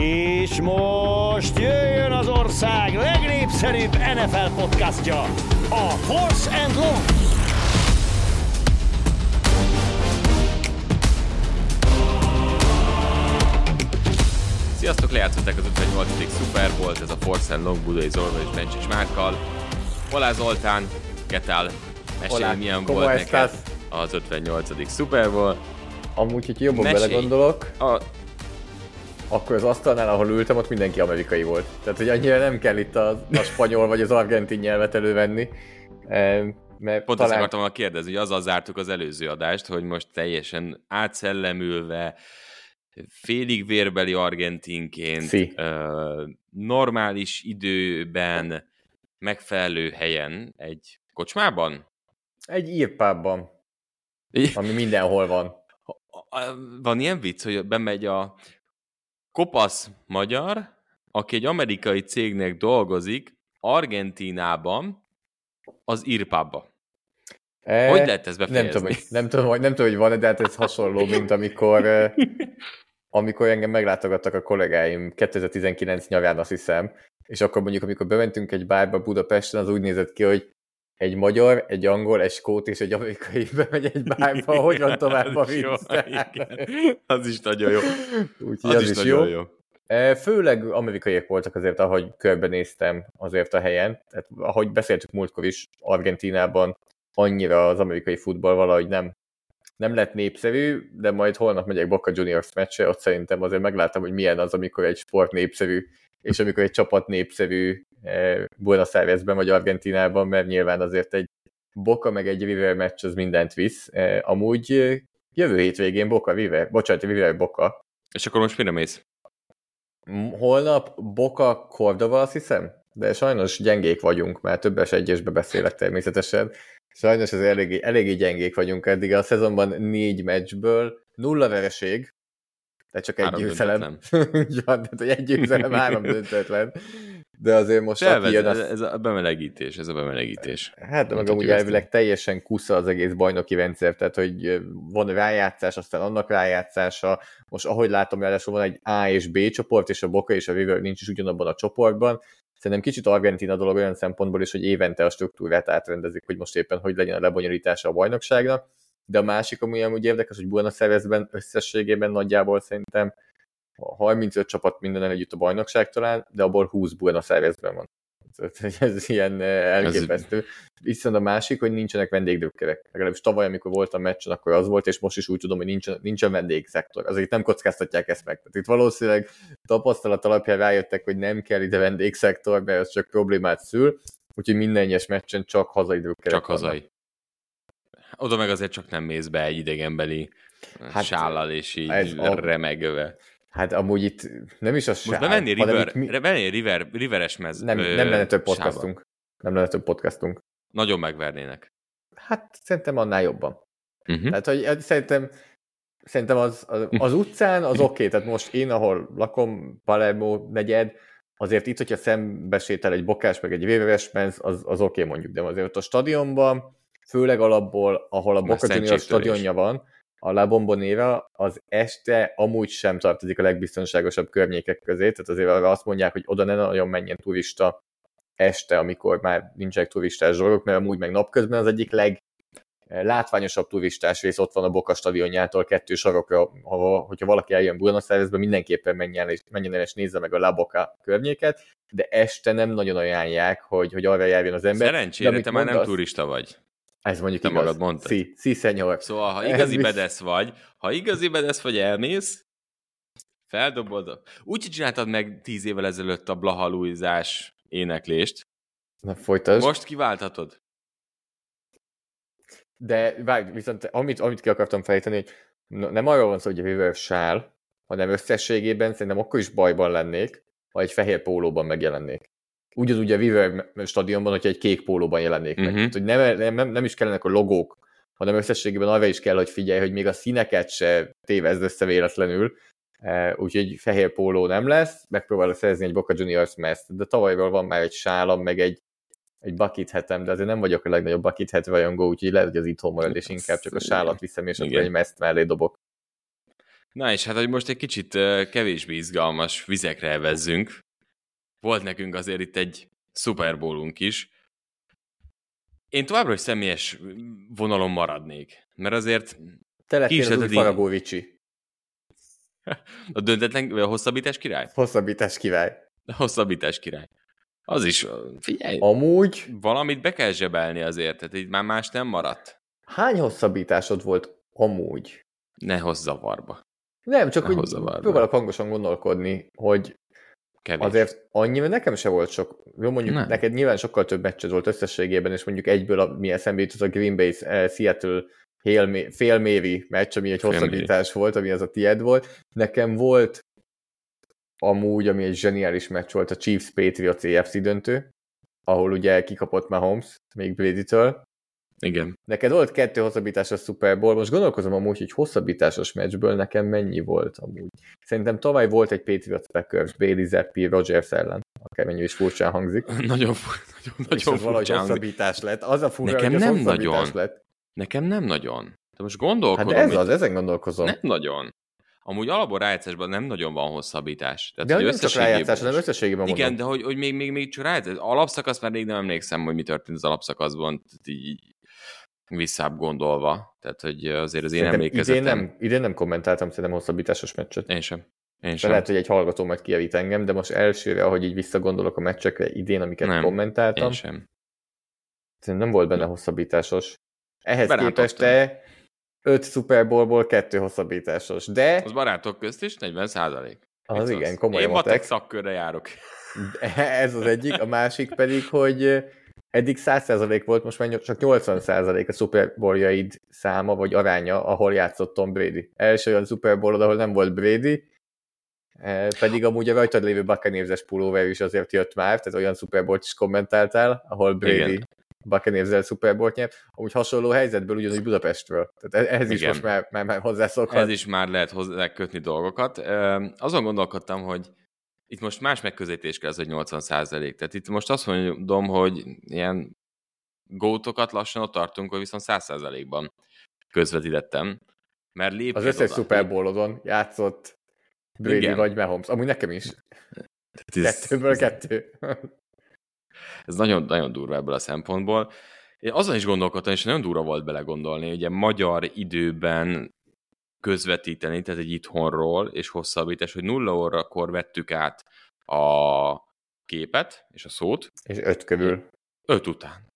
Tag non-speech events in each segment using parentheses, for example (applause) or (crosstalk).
És most jöjjön az ország legnépszerűbb NFL podcastja, a Force and Long. Sziasztok, lejátszották az 58. Super Bowl, ez a Force and Long Budai Zorba és Bencses Márkkal. Olá Zoltán, Ketál, mesélj, Hola, milyen ¿cómo volt estás? neked az 58. Super Bowl. Amúgy, hogy jobban Mesélj. belegondolok, A, akkor az asztalnál, ahol ültem, ott mindenki amerikai volt. Tehát, hogy annyira nem kell itt a, a spanyol vagy az argentin nyelvet elővenni. Eh, Mert pont talán... ezt akartam volna kérdezni, hogy azzal zártuk az előző adást, hogy most teljesen átszellemülve, félig vérbeli argentinként, Szi. ö, normális időben, megfelelő helyen, egy kocsmában? Egy írpábban, Így- ami mindenhol van. Van ilyen vicc, hogy bemegy a kopasz magyar, aki egy amerikai cégnek dolgozik, Argentínában, az írpába. Eh, Hogy lehet nem befejezni? tudom, hogy, nem, tudom, hogy, nem tudom, hogy van de hát ez hasonló, (laughs) mint amikor, eh, amikor engem meglátogattak a kollégáim 2019 nyarán, azt hiszem, és akkor mondjuk, amikor bementünk egy bárba Budapesten, az úgy nézett ki, hogy egy magyar, egy angol, egy skót és egy amerikai (laughs) bemegy egy bárba, hogy van tovább a Az is jó, vicc? Az is nagyon jó. Úgyhogy Az, az, is, is jó. jó. E, Főleg amerikaiak voltak azért, ahogy körbenéztem azért a helyen. Tehát, ahogy beszéltük múltkor is, Argentínában annyira az amerikai futball valahogy nem, nem lett népszerű, de majd holnap megyek Boca Juniors meccsre, ott szerintem azért megláttam, hogy milyen az, amikor egy sport népszerű, és amikor egy csapat népszerű e, Buenos Airesben vagy Argentinában, mert nyilván azért egy Boca meg egy River meccs az mindent visz. E, Amúgy e, jövő hétvégén Boca River, bocsánat, River Boca, És akkor most mire mész? Holnap Boka Cordova, azt hiszem, de sajnos gyengék vagyunk, mert többes egyesbe beszélek természetesen. Sajnos ez eléggé, eléggé gyengék vagyunk eddig a szezonban négy meccsből, nulla vereség, de csak egy győzelem. (laughs) Van, tehát hogy egy győzelem, három döntetlen. De azért most aki Elvez, jön, ez, az... ez a bemelegítés, ez a bemelegítés. Hát, de meg amúgy elvileg teljesen kusza az egész bajnoki rendszer, tehát hogy van rájátszás, aztán annak rájátszása, most ahogy látom, ráadásul van egy A és B csoport, és a Boca és a River nincs is ugyanabban a csoportban. Szerintem kicsit Argentina dolog olyan szempontból is, hogy évente a struktúrát átrendezik, hogy most éppen hogy legyen a lebonyolítása a bajnokságnak. De a másik, ami amúgy érdekes, hogy Buenos Airesben összességében nagyjából szerintem a 35 csapat minden együtt a bajnokság talán, de abból 20 Buenos Airesben van. Ez, ilyen eh, elképesztő. Viszont a másik, hogy nincsenek vendégdökkerek. Legalábbis tavaly, amikor voltam meccsen, akkor az volt, és most is úgy tudom, hogy nincsen, nincsen vendégszektor. Azért nem kockáztatják ezt meg. Tehát itt valószínűleg tapasztalat alapján rájöttek, hogy nem kell ide vendégszektor, mert ez csak problémát szül, úgyhogy minden egyes meccsen csak hazai drukkerek Csak hazai. Oda meg azért csak nem mész be egy idegenbeli Hát, hát, sállal, és így ez a- remegve. Hát amúgy itt nem is az Most sár, bemenni hanem river, mi... bemenni river, riveres mez. nem, ö, nem lenne több podcastunk. Nem lenne több podcastunk. Nagyon megvernének. Hát szerintem annál jobban. Uh-huh. Tehát, hogy eh, szerintem, szerintem az, az, az utcán az oké, okay. tehát most én, ahol lakom, Palermo negyed, azért itt, hogyha szembesétel egy bokás, meg egy véveres menz, az, az oké okay, mondjuk, de azért ott a stadionban, főleg alapból, ahol a Boca Juniors stadionja van, a La Bombonera az este amúgy sem tartozik a legbiztonságosabb környékek közé, tehát azért arra azt mondják, hogy oda ne nagyon menjen turista este, amikor már nincsenek turistás dolgok, mert amúgy meg napközben az egyik leg látványosabb turistás rész ott van a Boca stadionjától kettő sarokra, ahol, hogyha valaki eljön Buenos Airesbe, mindenképpen menjen, és, menjen el és nézze meg a La Boca környéket, de este nem nagyon ajánlják, hogy, hogy arra járjon az ember. Szerencsére te már nem turista vagy. Ez mondjuk Te igaz. magad mondtad. Sí, sí, senyor. Szóval, ha Ez igazi visz- bedesz vagy, ha igazi bedesz vagy elmész, feldobod. Úgy csináltad meg tíz évvel ezelőtt a blahalúizás éneklést. Na, folytasd. Most kiválthatod. De várj, viszont amit, amit ki akartam fejteni, hogy nem arról van szó, hogy a River sál, hanem összességében szerintem akkor is bajban lennék, ha egy fehér pólóban megjelennék. Úgy az ugye a River stadionban, hogyha egy kék pólóban jelennék meg. Mhm. Tehát, hogy nem, nem, nem, is kellenek a logók, hanem összességében arra is kell, hogy figyelj, hogy még a színeket se tévezd össze véletlenül. Eh, Úgyhogy fehér póló nem lesz, megpróbálok szerezni egy Boca Juniors meszt, de tavalyról van már egy sálam, meg egy egy bucket hetem, de azért nem vagyok a legnagyobb bucket hat rajongó, úgyhogy lehet, hogy az itthon marad, és inkább csak a sálat viszem, és akkor egy meszt mellé dobok. Na és hát, hogy most egy kicsit kevésbé izgalmas vizekre evezzünk. Volt nekünk azért itt egy Super Bowlunk is. Én továbbra is személyes vonalon maradnék, mert azért Te lettél az új Kísérleti- Faragó Vicsi. (laughs) a döntetlen, a hosszabbítás király? Hosszabbítás király. A hosszabbítás király. Az is, figyelj, Amúgy valamit be kell zsebelni azért, tehát így már más nem maradt. hány hosszabbításod volt amúgy? Ne hozz zavarba. Nem, csak Ne hogy próbálok hangosan gondolkodni, hogy Kevés. azért annyi, mert nekem se volt sok. Jó, mondjuk Nem. neked nyilván sokkal több meccsed volt összességében, és mondjuk egyből, a, mi eszembe jutott a Green Bay eh, Seattle félméri meccs, ami egy hosszabbítás volt, ami az a tied volt. Nekem volt amúgy, ami egy zseniális meccs volt, a Chiefs Patriots AFC döntő, ahol ugye kikapott Mahomes, még Brady-től. Igen. Neked volt kettő hosszabbításos Super Bowl, most gondolkozom amúgy, hogy hosszabbításos meccsből nekem mennyi volt amúgy. Szerintem tavaly volt egy Patriots Packers, Bailey Zappi, Rogers ellen, akármennyi is furcsán hangzik. (laughs) Nagyon, nagyon, és nagyon az valahogy hosszabbítás lett. Az a fura, Nekem hogy az nem nagyon. lett. Nekem nem nagyon. De most Hát gondolkodom. de ez az, ezen gondolkozom. Nem nagyon. Amúgy alapból rájátszásban nem nagyon van hosszabbítás. Tehát, de hogy nem csak rájátszás, hanem összességében mondom. Igen, de hogy, hogy még, még, még csak rájátszás. Alapszakasz már rég nem emlékszem, hogy mi történt az alapszakaszban. Így visszább gondolva. Tehát, hogy azért az én Szerintem emlékezetem... idén nem, idén nem kommentáltam szerintem hosszabbításos meccset. Én sem. Én De sem. lehet, hogy egy hallgató majd kijavít engem, de most elsőre, ahogy így visszagondolok a meccsekre idén, amiket Nem, kommentáltam, Én sem. Nem volt benne hosszabbításos. Ehhez Berántottam. képest te 5 Super Bowlból 2 hosszabbításos, de Az barátok közt is 40 százalék. az igen, komoly Én matek matek. szakkörre járok. Ez az egyik, a másik pedig, hogy eddig 100% volt, most már csak 80% a Super Bowljaid száma, vagy aránya, ahol játszott Tom Brady. Első olyan Super Bowl, ahol nem volt Brady, eh, pedig amúgy a rajtad lévő Buccaneers-es pulóver is azért jött már, tehát olyan Super Bowl-t is kommentáltál, ahol Brady. Buccaneers-el Super Bowl-t nyert, amúgy hasonló helyzetből ugyanúgy Budapestről. Tehát e- ehhez is Igen. most már, már, már hozzászokhat. Ez is már lehet hozzá kötni dolgokat. Azon gondolkodtam, hogy itt most más megközelítés kell az, hogy 80 százalék. Tehát itt most azt mondom, hogy ilyen gótokat lassan ott tartunk, hogy viszont 100 százalékban közvetítettem. Mert lépked Az összes. Super Bowl-odon játszott Brady Igen. vagy Mahomes. Amúgy nekem is. Ez- Kettőből ez- kettő. Ez nagyon, nagyon durva ebből a szempontból. Én azon is gondolkodtam, és nagyon durva volt belegondolni, ugye magyar időben közvetíteni, tehát egy itthonról, és hosszabbítás, hogy nulla órakor vettük át a képet és a szót, És öt körül. öt után.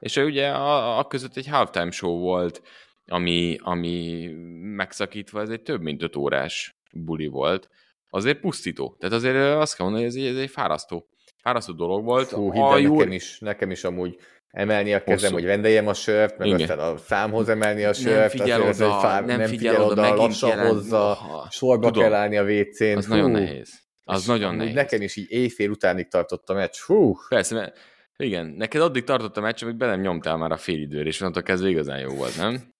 És ugye a, a között egy halftime show volt, ami, ami megszakítva, ez egy több mint öt órás buli volt. Azért pusztító. Tehát azért azt kell mondani, hogy ez egy, ez egy fárasztó, fárasztó dolog volt. Hú, hidd el, nekem is, nekem is amúgy emelni a kezem, Hosszú. hogy rendeljem a sört, meg Igen. aztán a számhoz emelni a sört, nem figyel oda, egy fár, nem, nem figyel oda, megint lassan jelent, hozza, ha, sorba tudom. kell állni a WC-n. Az Hú, nagyon nehéz. Az nagyon nehéz. Nekem is így éjfél utánig tartott a meccs. Hú, Persze, mert igen, neked addig tartott a meccs, amíg be nem nyomtál már a fél időre, és onnantól kezdve igazán jó volt, nem?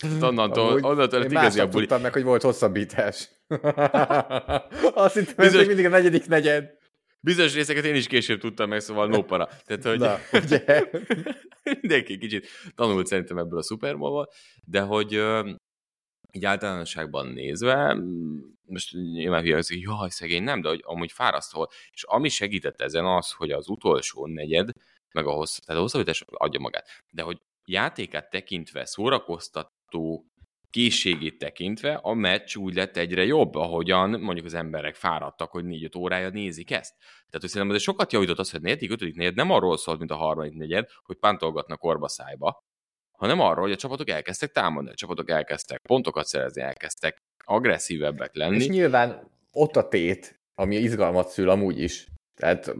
Tehát Onnantól, amúgy onnantól én lett igazi a buli. tudtam meg, hogy volt hosszabbítás. (laughs) Azt hittem, ez Bizony- még mindig a negyedik negyed. Bizonyos részeket én is később tudtam meg, szóval no para. Tehát, hogy Na, ugye? (laughs) mindenki kicsit tanult szerintem ebből a Super de hogy így általánosságban nézve, most nyilván hülye, hogy jaj, szegény, nem, de hogy amúgy fárasztó. És ami segített ezen az, hogy az utolsó negyed, meg a hossz, tehát a hosszabbítás adja magát, de hogy játékát tekintve, szórakoztató készségét tekintve a meccs úgy lett egyre jobb, ahogyan mondjuk az emberek fáradtak, hogy 4-5 órája nézik ezt. Tehát, hogy szerintem ez sokat javított az, hogy negyedik, ötödik negyed nem arról szólt, mint a harmadik negyed, hogy pántolgatnak korba szájba, hanem arról, hogy a csapatok elkezdtek támadni, a csapatok elkezdtek pontokat szerezni, elkezdtek agresszívebbek És lenni. nyilván ott a tét, ami izgalmat szül amúgy is. Tehát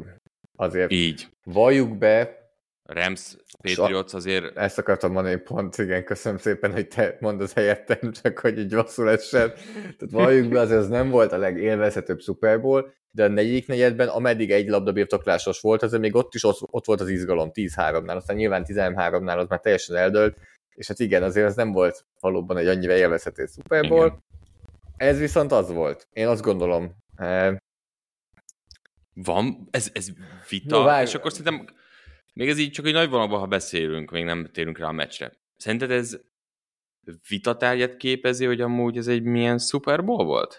azért Így. valljuk be, Rams, Patriots azért ezt akartam mondani pont, igen, köszönöm szépen, hogy te mondod helyettem, (laughs) csak hogy így rosszul essen. Tehát valljuk be, azért ez nem volt a legélvezhetőbb Super Bowl, de a negyedik negyedben, ameddig egy labda birtoklásos volt, azért még ott is ott, ott volt az izgalom 10-3-nál, aztán nyilván 13-nál az már teljesen eldőlt, és hát igen, azért ez nem volt valóban egy annyira élvezhető Super Bowl. Igen. Ez viszont az volt. Én azt gondolom. Eh, van, ez, ez vita, várj. és akkor szerintem még ez így csak egy nagy vonalban, ha beszélünk, még nem térünk rá a meccsre. Szerinted ez vitatárgyat képezi, hogy amúgy ez egy milyen Super Bowl volt?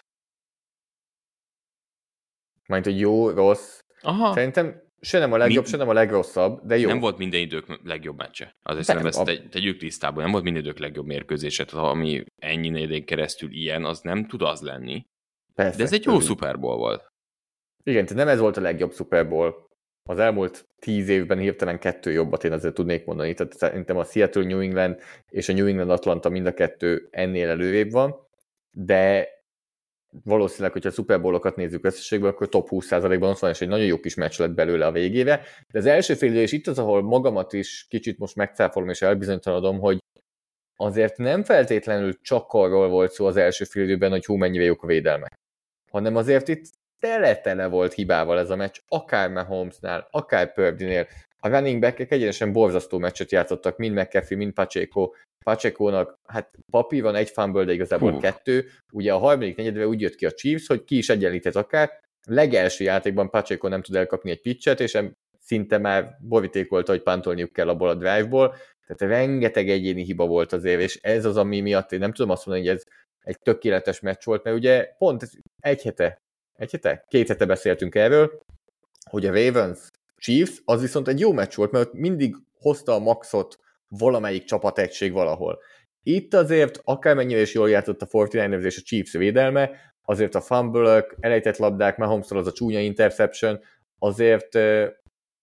Majd, hogy jó, rossz. Aha. Szerintem se nem a legjobb, Mi- se nem a legrosszabb, de jó. Nem volt minden idők legjobb meccse. Azért szerintem ezt a- tegy, tegyük tisztában. Nem volt minden idők legjobb mérkőzése, tehát ami ennyi idén keresztül ilyen, az nem tud az lenni. Persze, De ez egy jó. Super Bowl volt. Igen, tehát nem ez volt a legjobb Super Bowl. Az elmúlt tíz évben hirtelen kettő jobbat én azért tudnék mondani. Tehát szerintem a Seattle New England és a New England Atlanta mind a kettő ennél előrébb van, de valószínűleg, hogyha a Super Bowl-okat nézzük összességben, akkor top 20%-ban ott van, és egy nagyon jó kis meccs lett belőle a végébe. De az első fél és itt az, ahol magamat is kicsit most megcáfolom és elbizonytalanodom, hogy azért nem feltétlenül csak arról volt szó az első fél időben, hogy hú, mennyire jók a védelmek, hanem azért itt tele-tele volt hibával ez a meccs, akár Mahomesnál, akár Purdynél. A running back egyenesen borzasztó meccset játszottak, mind McAfee, mind Pacheco. Pacheco-nak, hát papíron egy fumble, de igazából Hú. kettő. Ugye a harmadik negyedben úgy jött ki a Chiefs, hogy ki is egyenlített akár. Legelső játékban Pacheco nem tud elkapni egy pitchet, és szinte már borítékolta, hogy pantolniuk kell abból a drive-ból. Tehát rengeteg egyéni hiba volt azért, és ez az, ami miatt én nem tudom azt mondani, hogy ez egy tökéletes meccs volt, mert ugye pont egy hete, egy hete? Két hete beszéltünk erről, hogy a Ravens Chiefs, az viszont egy jó meccs volt, mert mindig hozta a maxot valamelyik csapategység valahol. Itt azért, akármennyire is jól játszott a 49ers és a Chiefs védelme, azért a fumble elejtett labdák, mahomes az a csúnya interception, azért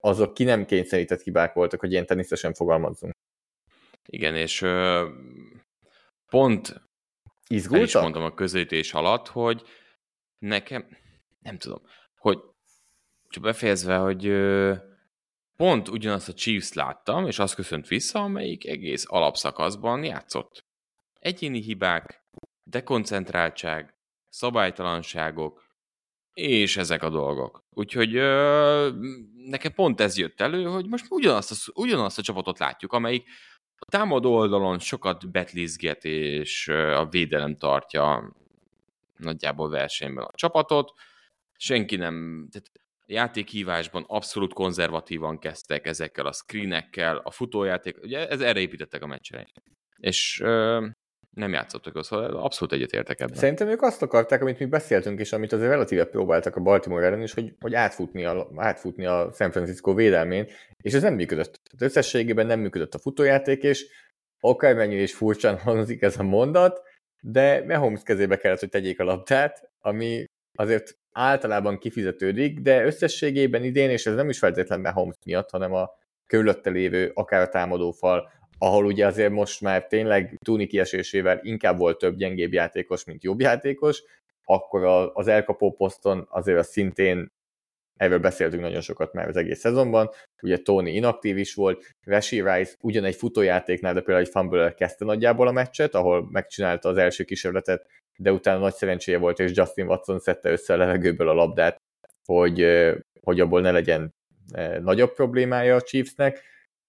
azok ki nem kényszerített hibák voltak, hogy ilyen teniszesen fogalmazzunk. Igen, és ö, pont el is Izgultak? mondtam a közelítés alatt, hogy nekem, nem tudom, hogy csak befejezve, hogy pont ugyanazt a Chiefs láttam, és azt köszönt vissza, amelyik egész alapszakaszban játszott. Egyéni hibák, dekoncentráltság, szabálytalanságok, és ezek a dolgok. Úgyhogy ö, nekem pont ez jött elő, hogy most ugyanazt a, ugyanazt a csapatot látjuk, amelyik a támadó oldalon sokat betlizget, és a védelem tartja nagyjából versenyben a csapatot. Senki nem... Tehát játékhívásban abszolút konzervatívan kezdtek ezekkel a screenekkel, a futójáték, ugye ez erre építettek a meccsre. És ö, nem játszottak az, szóval abszolút egyetértek ebben. Szerintem ők azt akarták, amit mi beszéltünk, és amit azért relatíve próbáltak a Baltimore ellen is, hogy, hogy átfutni, a, átfutni a San Francisco védelmén, és ez nem működött. Tehát összességében nem működött a futójáték, és akármennyire is furcsán hangzik ez a mondat, de Mahomes kezébe kellett, hogy tegyék a labdát, ami azért általában kifizetődik, de összességében idén, és ez nem is feltétlenül Mahomes miatt, hanem a körülötte lévő, akár a támadófal, ahol ugye azért most már tényleg Tuni kiesésével inkább volt több gyengébb játékos, mint jobb játékos, akkor a, az elkapó poszton azért az szintén erről beszéltünk nagyon sokat már az egész szezonban, ugye Tony inaktív is volt, Rashi Rice ugyanegy futójátéknál, de például egy fumble kezdte nagyjából a meccset, ahol megcsinálta az első kísérletet, de utána nagy szerencséje volt, és Justin Watson szedte össze a levegőből a labdát, hogy, hogy abból ne legyen nagyobb problémája a Chiefsnek.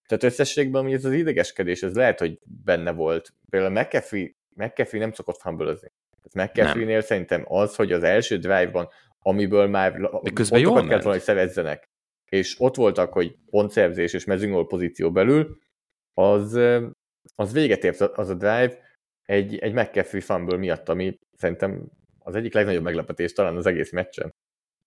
Tehát összességben ez az idegeskedés, ez lehet, hogy benne volt. Például McAfee, McAfee nem szokott fumble-özni. McAfee-nél szerintem az, hogy az első drive-ban, amiből már De közben jól kellett volna, hogy szerezzenek, és ott voltak, hogy pontszerzés és mezőnyol pozíció belül, az, az véget ért az a drive egy, egy McAfee fumble miatt, ami szerintem az egyik legnagyobb meglepetés talán az egész meccsen.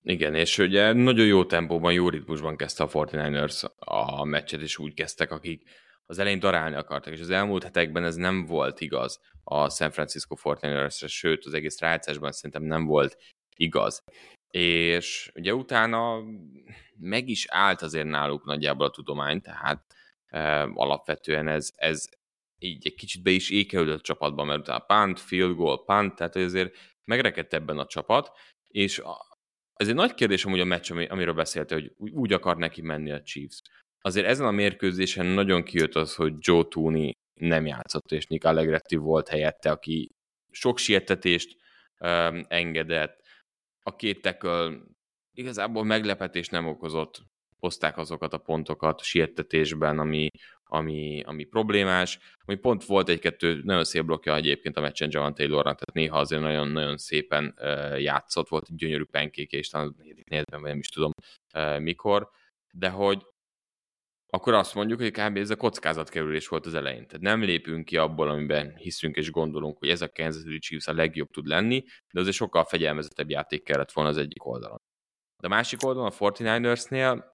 Igen, és ugye nagyon jó tempóban, jó ritmusban kezdte a 49ers a meccset, és úgy kezdtek, akik az elején darálni akartak, és az elmúlt hetekben ez nem volt igaz a San Francisco 49ers sőt, az egész rájátszásban szerintem nem volt igaz. És ugye utána meg is állt azért náluk nagyjából a tudomány, tehát e, alapvetően ez, ez így egy kicsit be is ékelődött a csapatban, mert utána punt, field goal, punt, tehát azért megrekedt ebben a csapat, és ez egy nagy kérdés amúgy a meccs, amiről beszélte, hogy úgy akar neki menni a Chiefs. Azért ezen a mérkőzésen nagyon kijött az, hogy Joe Tooney nem játszott, és Nick Allegretti volt helyette, aki sok sietetést um, engedett. A két tackle igazából meglepetés nem okozott, hozták azokat a pontokat siettetésben, ami, ami, ami problémás, ami pont volt egy-kettő nagyon szép blokkja egyébként a meccsen Javan Taylornak, tehát néha azért nagyon-nagyon szépen játszott, volt egy gyönyörű penkéke, és talán négyben vagy nem is tudom mikor, de hogy akkor azt mondjuk, hogy kb. ez a kockázatkerülés volt az elején. Tehát nem lépünk ki abból, amiben hiszünk és gondolunk, hogy ez a Kansas City Chiefs a legjobb tud lenni, de azért sokkal fegyelmezettebb játék kellett volna az egyik oldalon. De a másik oldalon, a 49ersnél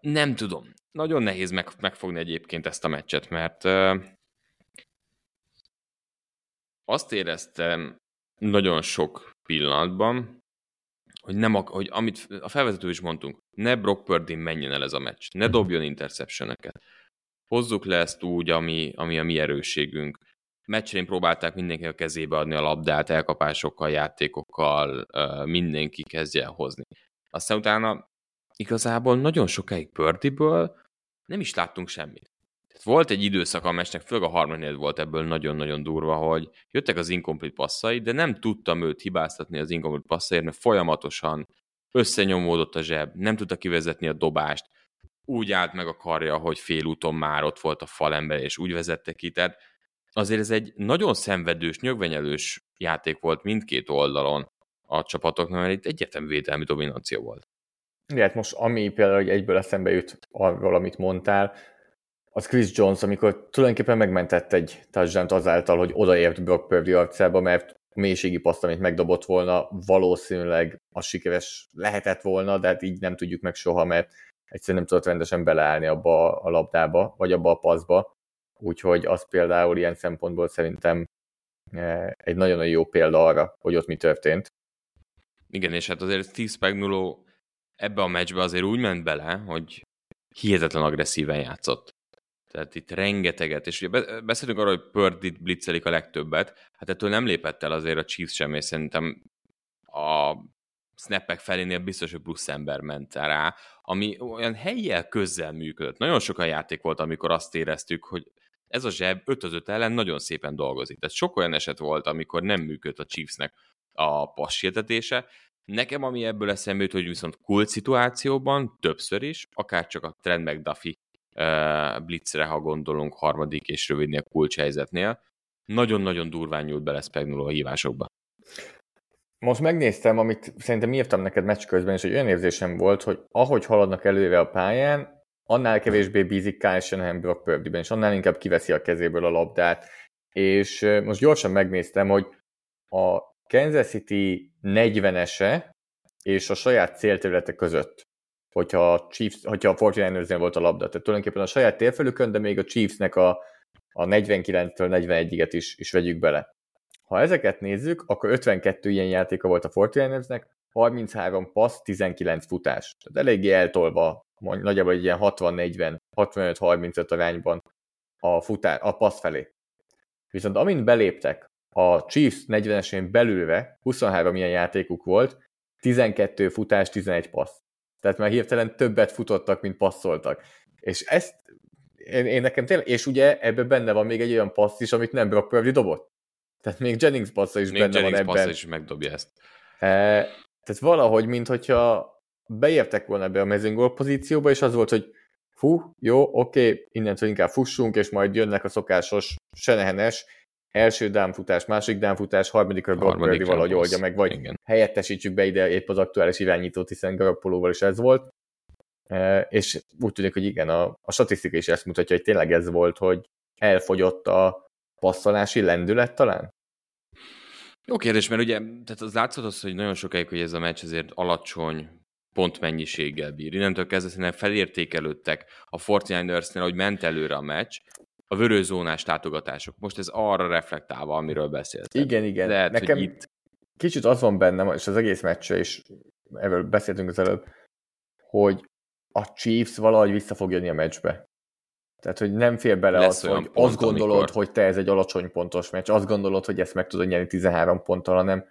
nem tudom. Nagyon nehéz meg, megfogni egyébként ezt a meccset, mert uh, azt éreztem nagyon sok pillanatban, hogy, nem, hogy amit a felvezető is mondtunk, ne Brock Purdy menjen el ez a meccs, ne dobjon interception. Hozzuk le ezt úgy, ami, ami a mi erősségünk. Meccsén próbálták mindenki a kezébe adni a labdát, elkapásokkal, játékokkal, mindenki kezdje el hozni. Aztán utána igazából nagyon sokáig Pördiből nem is láttunk semmit. Volt egy időszak a meccsnek, főleg a harmadik volt ebből nagyon-nagyon durva, hogy jöttek az inkomplet passzai, de nem tudtam őt hibáztatni az inkomplet passzaiért, mert folyamatosan összenyomódott a zseb, nem tudta kivezetni a dobást, úgy állt meg a karja, hogy félúton már ott volt a falember, és úgy vezette ki. Tehát azért ez egy nagyon szenvedős, nyögvenyelős játék volt mindkét oldalon a csapatoknak, mert itt egyetem védelmi dominancia volt. Igen, hát most ami például egyből eszembe jut arról, amit mondtál, az Chris Jones, amikor tulajdonképpen megmentett egy touchdown azáltal, hogy odaért Brock Purdy arcába, mert a mélységi paszt, amit megdobott volna, valószínűleg az sikeres lehetett volna, de hát így nem tudjuk meg soha, mert egyszerűen nem tudott rendesen beleállni abba a labdába, vagy abba a paszba. Úgyhogy az például ilyen szempontból szerintem eh, egy nagyon-nagyon jó példa arra, hogy ott mi történt. Igen, és hát azért Steve Spagnuolo ebbe a meccsbe azért úgy ment bele, hogy hihetetlen agresszíven játszott. Tehát itt rengeteget, és ugye beszélünk arról, hogy Pördit blitzelik a legtöbbet, hát ettől nem lépett el azért a Chiefs sem, és szerintem a snappek felénél biztos, hogy plusz ember ment rá, ami olyan helyjel közel működött. Nagyon sok a játék volt, amikor azt éreztük, hogy ez a zseb 5 az 5 ellen nagyon szépen dolgozik. Tehát sok olyan eset volt, amikor nem működött a Chiefsnek a passértetése. Nekem, ami ebből eszembe jut, hogy viszont kult szituációban, többször is, akár csak a Trent McDuffie blitzre, ha gondolunk harmadik és rövidnél kulcshelyzetnél. Nagyon-nagyon durván nyúlt bele Spagnuolo a hívásokba. Most megnéztem, amit szerintem írtam neked meccs közben, és egy olyan érzésem volt, hogy ahogy haladnak előre a pályán, annál kevésbé bízik Kyle Shanahan Brock Purdy-ben, és annál inkább kiveszi a kezéből a labdát. És most gyorsan megnéztem, hogy a Kansas City 40-ese és a saját célterülete között hogyha a, Chiefs, hogyha a 49 volt a labda. Tehát tulajdonképpen a saját térfelükön, de még a Chiefsnek a, a 49-től 41-et is, is vegyük bele. Ha ezeket nézzük, akkor 52 ilyen játéka volt a 49 33 passz, 19 futás. Tehát eléggé eltolva, nagyjából egy ilyen 60-40, 65-35 arányban a, futás, a passz felé. Viszont amint beléptek a Chiefs 40-esén belülve, 23 ilyen játékuk volt, 12 futás, 11 passz. Tehát már hirtelen többet futottak, mint passzoltak. És ezt én, én nekem tényleg, és ugye ebben benne van még egy olyan passz is, amit nem Brock Purdy dobott. Tehát még Jennings passza is még benne Jennings van ebben. is megdobja ezt. E, tehát valahogy, mintha beértek volna ebbe a mezőngól pozícióba, és az volt, hogy fú, jó, oké, innentől inkább fussunk, és majd jönnek a szokásos senehenes első dámfutás, második dámfutás, harmadikra Brock Purdy valahogy oldja meg, vagy igen. helyettesítsük be ide épp az aktuális irányítót, hiszen Garoppolóval is ez volt. E, és úgy tűnik, hogy igen, a, a statisztika is ezt mutatja, hogy tényleg ez volt, hogy elfogyott a passzolási lendület talán? Jó kérdés, mert ugye tehát az látszott az, hogy nagyon sokáig, hogy ez a meccs azért alacsony pontmennyiséggel bír. Innentől kezdve felértékelődtek a 49ersnél, hogy ment előre a meccs, a vörőzónás látogatások. Most ez arra reflektálva, amiről beszéltem. Igen, igen. Lehet, Nekem hogy itt... kicsit az van bennem, és az egész meccsre is, erről beszéltünk az előbb, hogy a Chiefs valahogy vissza fog jönni a meccsbe. Tehát, hogy nem fél bele Lesz az, hogy pont, azt gondolod, amikor... hogy te ez egy alacsony pontos meccs, azt gondolod, hogy ezt meg tudod nyerni 13 ponttal, hanem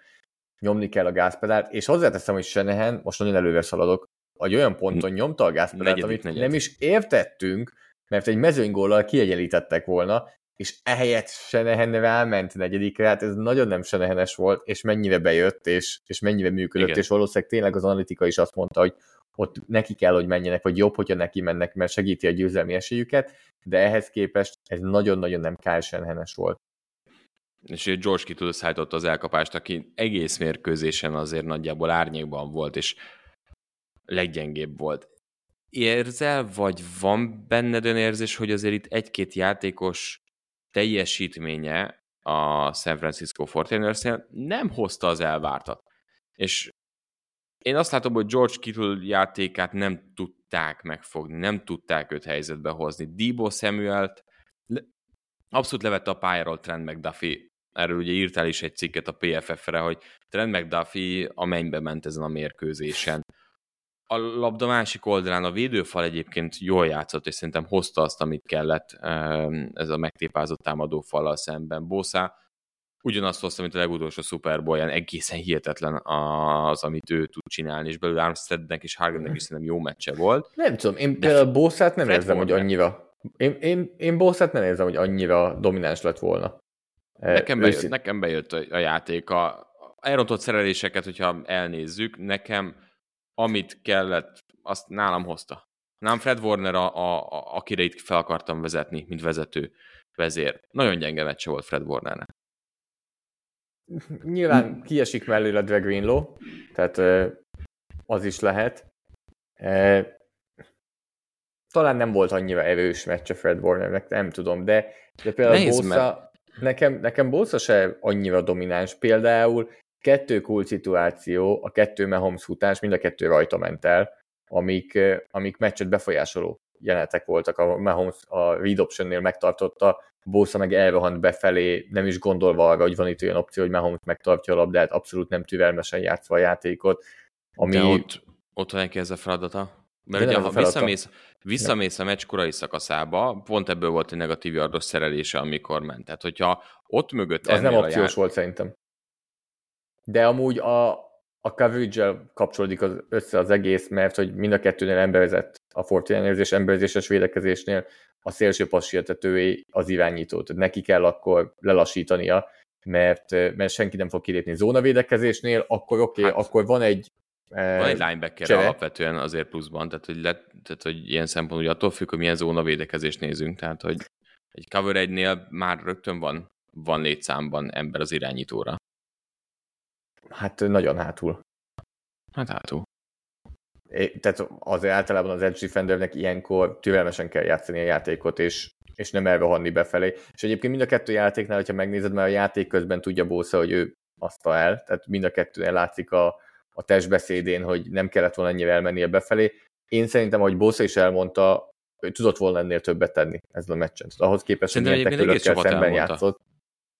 nyomni kell a gázpedált, és hozzáteszem, hogy Senehen, most nagyon előre szaladok, hogy olyan ponton nyomta a gázpedált, negyedik, amit negyedik. nem is értettünk, mert egy mezőnygóllal kiegyenlítettek volna, és ehelyett Senehen elment negyedikre, hát ez nagyon nem Senehenes volt, és mennyire bejött, és, és mennyire működött, Igen. és valószínűleg tényleg az analitika is azt mondta, hogy ott neki kell, hogy menjenek, vagy jobb, hogyha neki mennek, mert segíti a győzelmi esélyüket, de ehhez képest ez nagyon-nagyon nem Kyle Shanahan-es volt. És George Kittle szállította az elkapást, aki egész mérkőzésen azért nagyjából árnyékban volt, és leggyengébb volt érzel, vagy van benned érzés, hogy azért itt egy-két játékos teljesítménye a San Francisco 49 nem hozta az elvártat. És én azt látom, hogy George Kittle játékát nem tudták megfogni, nem tudták őt helyzetbe hozni. Debo Samuel abszolút levette a pályáról Trent McDuffie. Erről ugye írtál is egy cikket a PFF-re, hogy Trent McDuffie a mennybe ment ezen a mérkőzésen. A labda másik oldalán a védőfal egyébként jól játszott, és szerintem hozta azt, amit kellett ez a megtépázott támadó fallal szemben. Bosa ugyanazt hozta, mint a legutolsó Super bowl egészen hihetetlen az, amit ő tud csinálni, és belül Armsteadnek és Hargennek is szerintem jó meccse volt. Nem tudom, én például Bossát nem Fred érzem, hogy annyira én, én, én Bossát nem érzem, hogy annyira domináns lett volna. Nekem bejött, nekem bejött a, a játék. A elrontott szereléseket, hogyha elnézzük, nekem amit kellett, azt nálam hozta. Nem Fred Warner, a, a, a, akire itt fel akartam vezetni, mint vezető vezér. Nagyon gyenge meccse volt Fred Warnernek. Nyilván kiesik mellé a Drag Greenlow, tehát az is lehet. Talán nem volt annyira erős meccse Fred Warnernek, nem tudom, de, de például Nehéz, Bosa, mert... nekem, nekem Bosa se annyira domináns. Például kettő cool szituáció, a kettő Mahomes futás, mind a kettő rajta ment el, amik, amik meccset befolyásoló jelenetek voltak. A Mahomes a read optionnél megtartotta, Bosa meg elrohant befelé, nem is gondolva arra, hogy van itt olyan opció, hogy Mahomes megtartja a labdát, abszolút nem türelmesen játszva a játékot. Ami... De ott, ott van neki ez a feladata. Mert ugye, ha visszamész, visszamész a meccs korai szakaszába, pont ebből volt egy negatív yardos szerelése, amikor ment. Tehát, hogyha ott mögött... Az nem opciós jár... volt szerintem. De amúgy a, a coverage kapcsolódik az, össze az egész, mert hogy mind a kettőnél emberezett a Fortiners és emberezéses védekezésnél a szélső passértetőé az irányító. Tehát neki kell akkor lelassítania, mert, mert senki nem fog kilépni zónavédekezésnél, akkor oké, okay, hát, akkor van egy van egy linebacker csere. alapvetően azért pluszban, tehát hogy, le, tehát hogy ilyen szempontból attól függ, hogy milyen zónavédekezést nézünk, tehát hogy egy cover egynél már rögtön van, van létszámban ember az irányítóra. Hát nagyon hátul. Hát hátul. É, tehát azért általában az edge defendernek ilyenkor türelmesen kell játszani a játékot, és, és nem elrohanni befelé. És egyébként mind a kettő játéknál, hogyha megnézed, mert a játék közben tudja Bósza, hogy ő azt el, tehát mind a kettőnél látszik a, a testbeszédén, hogy nem kellett volna ennyire elmennie befelé. Én szerintem, hogy Bósza is elmondta, hogy tudott volna ennél többet tenni ezzel a meccsen. Tehát ahhoz képest, hogy milyen tekülökkel szemben elmondta. játszott,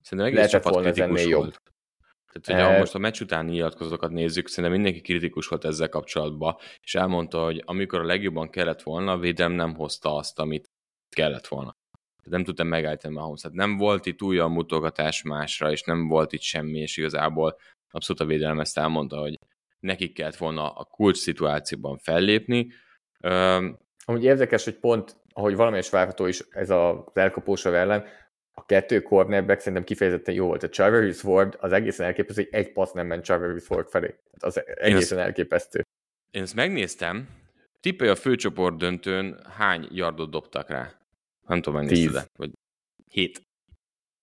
Szerintem egész lehetett volna ez ennél jobb. Volt. Tehát, hogyha e... most a meccs utáni nyilatkozatokat nézzük, szerintem mindenki kritikus volt ezzel kapcsolatban, és elmondta, hogy amikor a legjobban kellett volna, a védelem nem hozta azt, amit kellett volna. Tehát nem tudtam megállítani Mahomes. Tehát nem volt itt újabb mutogatás másra, és nem volt itt semmi, és igazából abszolút a védelem ezt elmondta, hogy nekik kellett volna a kulcs szituációban fellépni. Amúgy érdekes, hogy pont, ahogy valamelyes várható is ez az elkapósor ellen, a kettő cornerback szerintem kifejezetten jó volt. A Travis Ford az egészen elképesztő, hogy egy passz nem ment Travis Ford felé. Az egészen elképesztő. Én ezt megnéztem, tippelj a főcsoport döntőn hány yardot dobtak rá. Nem tudom, megnézted vagy hét.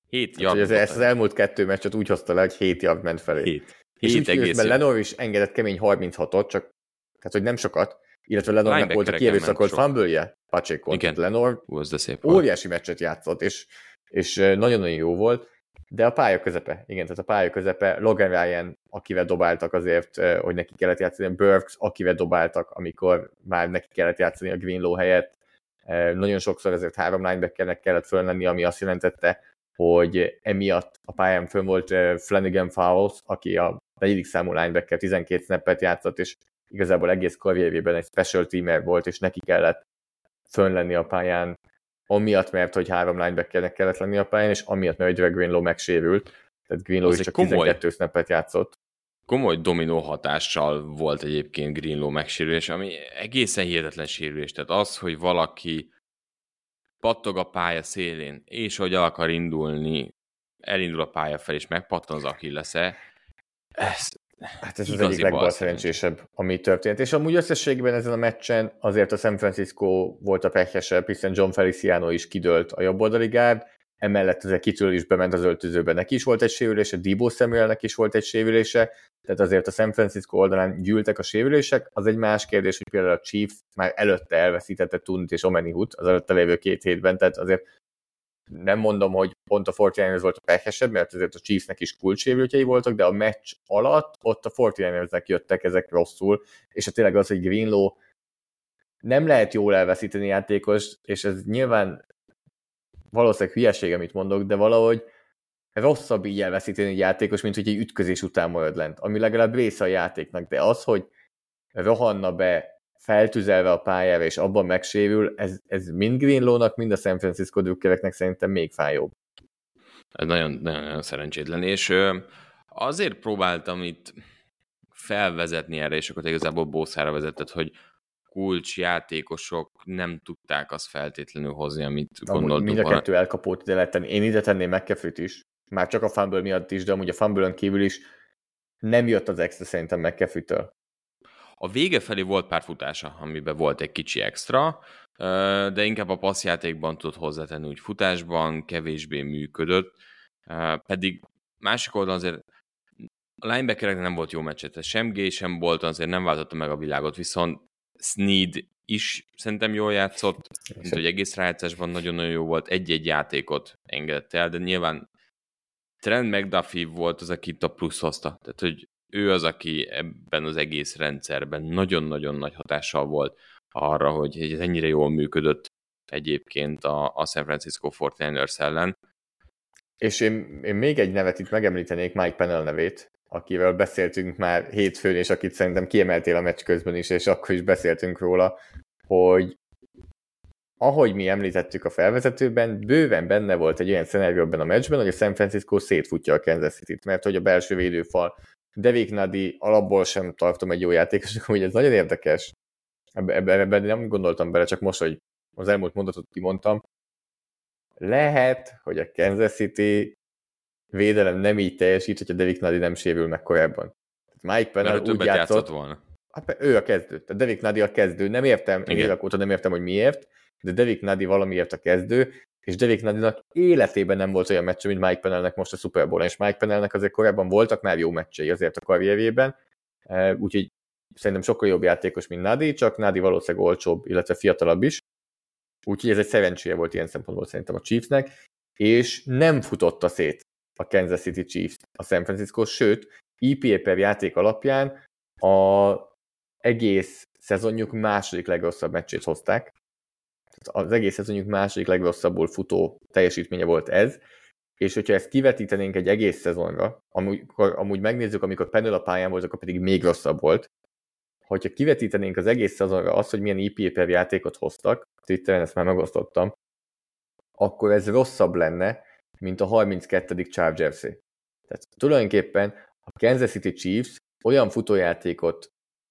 Hét hát, yard. ezt az elmúlt kettő meccset úgy hozta le, hogy hét yard ment felé. Hét. És hét úgy egész Lenor is engedett kemény 36-ot, csak tehát, hogy nem sokat, illetve Lenornak volt a kierőszakolt fumble-je, Pacheco. Igen. Lenor óriási meccset játszott, és és nagyon-nagyon jó volt, de a pálya közepe, igen, tehát a pálya közepe, Logan Ryan, akivel dobáltak azért, hogy neki kellett játszani, Burks, akivel dobáltak, amikor már neki kellett játszani a Greenlow helyett, nagyon sokszor ezért három linebackernek kellett föllenni, ami azt jelentette, hogy emiatt a pályán fönn volt Flanagan Fowles, aki a negyedik számú linebacker 12 snappet játszott, és igazából egész karrierjében egy special teamer volt, és neki kellett fönn lenni a pályán amiatt, mert hogy három linebackernek kellett lenni a pályán, és amiatt, mert hogy Greenlow megsérült, tehát Greenlow is csak komoly, 12 snappet játszott. Komoly dominó hatással volt egyébként Greenlow megsérülés, ami egészen hihetetlen sérülés. Tehát az, hogy valaki pattog a pálya szélén, és hogy el akar indulni, elindul a pálya fel, és megpattan az Achillesze, ez, Hát ez az egyik legbalszerencsésebb, ami történt. És amúgy összességben ezen a meccsen azért a San Francisco volt a pehesebb, hiszen John Feliciano is kidőlt a jobboldali gárd, emellett azért kitől is bement az öltözőbe. Neki is volt egy sérülése, Debo Samuelnek is volt egy sérülése, tehát azért a San Francisco oldalán gyűltek a sérülések. Az egy más kérdés, hogy például a Chiefs már előtte elveszítette Tunit és Omenihut az előtte lévő két hétben, tehát azért nem mondom, hogy pont a 49ers volt a pehesebb, mert azért a Chiefsnek is kulcsérültjei voltak, de a meccs alatt ott a 49 jöttek ezek rosszul, és a tényleg az, hogy Greenlow nem lehet jól elveszíteni játékos, és ez nyilván valószínűleg hülyeség, amit mondok, de valahogy rosszabb így elveszíteni egy játékos, mint hogy egy ütközés után marad lent, ami legalább része a játéknak, de az, hogy rohanna be feltüzelve a pályára, és abban megsérül, ez, ez mind Greenlow-nak, mind a San Francisco drukkereknek szerintem még fájóbb. Ez nagyon, nagyon, nagyon szerencsétlen, és azért próbáltam itt felvezetni erre, és akkor igazából Bószára vezetett, hogy kulcsjátékosok nem tudták azt feltétlenül hozni, amit gondoltuk. Mind a kettő elkapott ide lehet tenni. Én ide tenném mccaffrey is, már csak a fumble miatt is, de amúgy a fumble kívül is nem jött az extra szerintem mccaffrey A vége felé volt pár futása, amiben volt egy kicsi extra, de inkább a passzjátékban tudott hozzátenni, úgy futásban kevésbé működött, pedig másik oldalon azért a linebackereknek nem volt jó meccset, sem Gay, sem volt, azért nem váltotta meg a világot, viszont Sneed is szerintem jól játszott, mint hogy egész rájátszásban nagyon-nagyon jó volt, egy-egy játékot engedett el, de nyilván Trent McDuffie volt az, aki itt a plusz hozta. Tehát, hogy ő az, aki ebben az egész rendszerben nagyon-nagyon nagy hatással volt arra, hogy ez ennyire jól működött egyébként a, a San Francisco 49ers ellen. És én, én még egy nevet itt megemlítenék, Mike Pennell nevét, akivel beszéltünk már hétfőn, és akit szerintem kiemeltél a meccs közben is, és akkor is beszéltünk róla, hogy ahogy mi említettük a felvezetőben, bőven benne volt egy olyan szenárióban a meccsben, hogy a San Francisco szétfutja a Kansas City-t, mert hogy a belső védőfal Devik Nadi alapból sem tartom egy jó játékosnak, hogy ez nagyon érdekes. Ebben ebbe nem gondoltam bele, csak most, hogy az elmúlt mondatot kimondtam. Lehet, hogy a Kansas City védelem nem így teljesít, hogyha Devik Nadi nem sérül meg korábban. Mike Pennell úgy játszott, játszott volna. Hát, ő a kezdő. Tehát Devik Nadi a kezdő. Nem értem, én évek óta nem értem, hogy miért, de Devik Nadi valamiért a kezdő, és Devik Nadinak életében nem volt olyan meccse, mint Mike Pennellnek most a Super bowl és Mike Pennellnek azért korábban voltak már jó meccsei azért a karrierjében, úgyhogy szerintem sokkal jobb játékos, mint Nadi, csak Nadi valószínűleg olcsóbb, illetve fiatalabb is, úgyhogy ez egy szerencséje volt ilyen szempontból szerintem a Chiefsnek, és nem futotta szét a Kansas City Chiefs a San Francisco, sőt, EPA per játék alapján a egész szezonjuk második legrosszabb meccsét hozták. Az egész szezonjuk második legrosszabbul futó teljesítménye volt ez, és hogyha ezt kivetítenénk egy egész szezonra, amikor amúgy megnézzük, amikor Penel a pályán volt, akkor pedig még rosszabb volt, hogyha kivetítenénk az egész szezonra azt, hogy milyen EPA per játékot hoztak, Twitteren ezt már megosztottam, akkor ez rosszabb lenne, mint a 32. chargers -é. Tehát tulajdonképpen a Kansas City Chiefs olyan futójátékot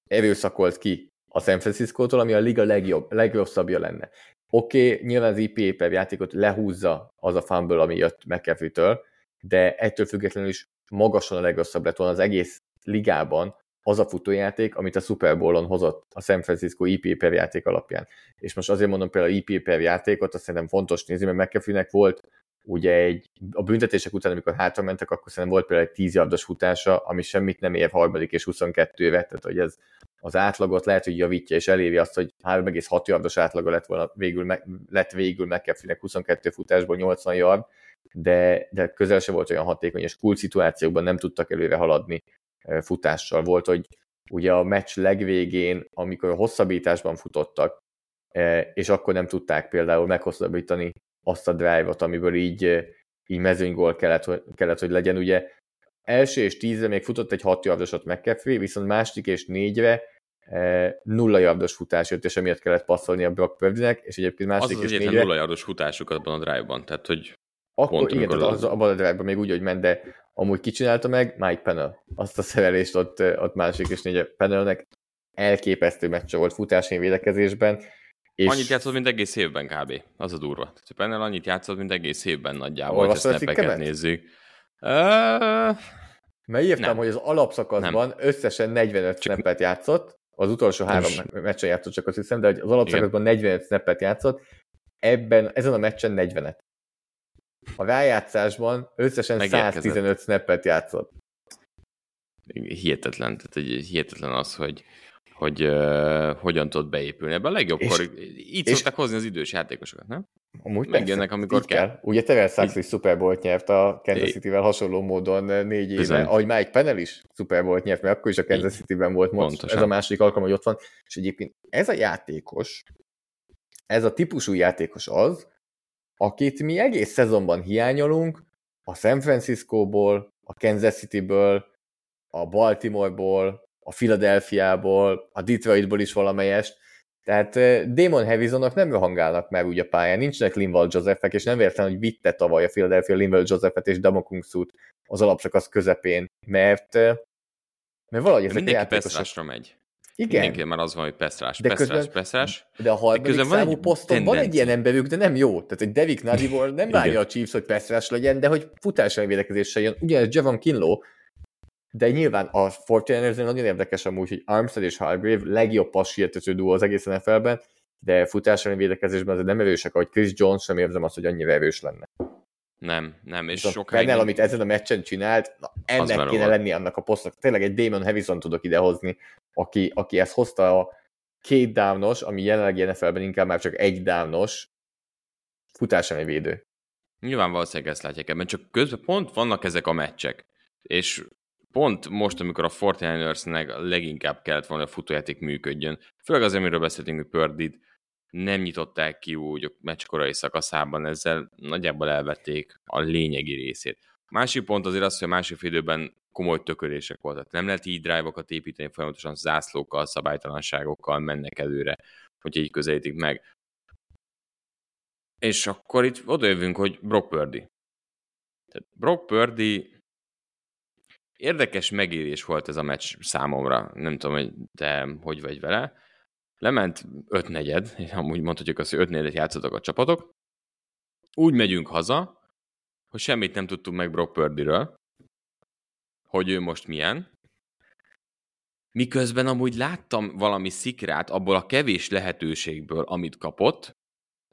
erőszakolt ki a San Francisco-tól, ami a liga legjobb, legrosszabbja lenne. Oké, okay, nyilván az IPA per játékot lehúzza az a fumble, ami jött McAfee-től, de ettől függetlenül is magasan a legrosszabb lett volna az egész ligában az a futójáték, amit a Super Bowl-on hozott a San Francisco IP per játék alapján. És most azért mondom például IP per játékot, azt szerintem fontos nézni, mert McAfee-nek volt ugye egy, a büntetések után, amikor hátra mentek, akkor szerintem volt például egy 10 yardos futása, ami semmit nem ér harmadik és 22 évet, tehát hogy ez az átlagot lehet, hogy javítja, és eléri azt, hogy 3,6 yardos átlaga lett volna végül, lett végül McAfee-nek 22 futásból 80 yard, de, de közel se volt olyan hatékony, és kult szituációkban nem tudtak előre haladni futással. Volt, hogy ugye a meccs legvégén, amikor hosszabbításban futottak, és akkor nem tudták például meghosszabbítani azt a drive-ot, amiből így, így mezőnygól kellett, kellett, hogy legyen. Ugye első és tízre még futott egy hat yardosot McCaffrey, viszont második és négyre e, nulla yardos futás jött, és emiatt kellett passzolni a Brock Purdy-nek, és egyébként második az az és négyre... nulla yardos futásuk abban a drive-ban, tehát hogy akkor igen, tehát az, abban a drive-ban még úgy, hogy ment, de amúgy kicsinálta meg Mike Pennell. Azt a szerelést ott, ott másik és négy Pennellnek elképesztő meccse volt futásén védekezésben, és... Annyit játszott, mint egész évben kb. Az a durva. Tehát Pennel annyit játszott, mint egész évben nagyjából, ha snapeket nézzük. Uh... Mert írtam, nem. hogy az alapszakaszban nem. összesen 45 csak... snappet játszott, az utolsó három meccsen játszott csak azt hiszem, de az alapszakaszban Igen. 45 snappet játszott, ebben, ezen a meccsen 40-et. a rájátszásban összesen Megérkezett. 115 snappet játszott. Hihetetlen, tehát egy, hihetetlen az, hogy, hogy uh, hogyan tudod beépülni. Ebben a legjobbkor, így és- szokták hozni az idős játékosokat, nem? Amúgy Megjönnek, persze, amikor így kell. Ugye Terrell Suggs is Super Bowl nyert a Kansas. City-vel hasonló módon négy éve, Bizony. ahogy Mike Pennell is Super Bowl nyert, mert akkor is a Kansas City-ben volt most. Pontosan. Ez a második alkalom, hogy ott van. És egyébként ez a játékos, ez a típusú játékos az, akit mi egész szezonban hiányolunk, a San Francisco-ból, a Kansas City-ből, a Baltimore-ból, a Philadelphia-ból, a Detroitból is valamelyest. Tehát eh, Damon Harrisonnak nem rohangálnak már úgy a pályán, nincsenek Linval Josephek, és nem véletlen, hogy vitte tavaly a Philadelphia Linval Josephet és Damokungsút az alapszakasz közepén, mert, eh, mert valahogy ezek Mindenki játékosok... Megy. Igen, Mindenki már az van, hogy Pestrás, De Pestrás, közben- Pestrás. de a harmadik van számú egy poszton van egy ilyen emberük, de nem jó. Tehát egy Devik Nadiból nem várja a Chiefs, hogy Pestrás legyen, de hogy futásra védekezéssel jön. Ugyanez Javon Kinlaw, de nyilván a 49 nagyon érdekes amúgy, hogy Armstead és Hargrave legjobb passértető duó az egész NFL-ben, de futásra védekezésben azért nem erősek, ahogy Chris Jones sem érzem azt, hogy annyira erős lenne. Nem, nem, és Viszont sokáig... Pernell, amit ezen a meccsen csinált, na, ennek kéne lenni annak a posztnak. Tényleg egy Damon Harrison tudok idehozni, aki, aki ezt hozta a két downos, ami jelenleg NFL-ben inkább már csak egy downos futásani védő. Nyilván valószínűleg ezt látják ebben, csak közben pont vannak ezek a meccsek, és pont most, amikor a 49ersnek leginkább kellett volna, hogy a futójáték működjön, főleg azért, amiről beszéltünk, hogy Pördit nem nyitották ki úgy a meccs korai szakaszában, ezzel nagyjából elvették a lényegi részét. Másik pont azért az, hogy a másik időben komoly tökölések voltak. Nem lehet így drive-okat építeni, folyamatosan zászlókkal, szabálytalanságokkal mennek előre, hogy így közelítik meg. És akkor itt odajövünk, hogy Brock Purdy. Tehát Brock Purdy érdekes megérés volt ez a meccs számomra. Nem tudom, hogy te hogy vagy vele. Lement 5 negyed, és amúgy mondhatjuk azt, hogy 5 negyedet játszottak a csapatok. Úgy megyünk haza, hogy semmit nem tudtunk meg Brock Purdyről, hogy ő most milyen. Miközben amúgy láttam valami szikrát abból a kevés lehetőségből, amit kapott,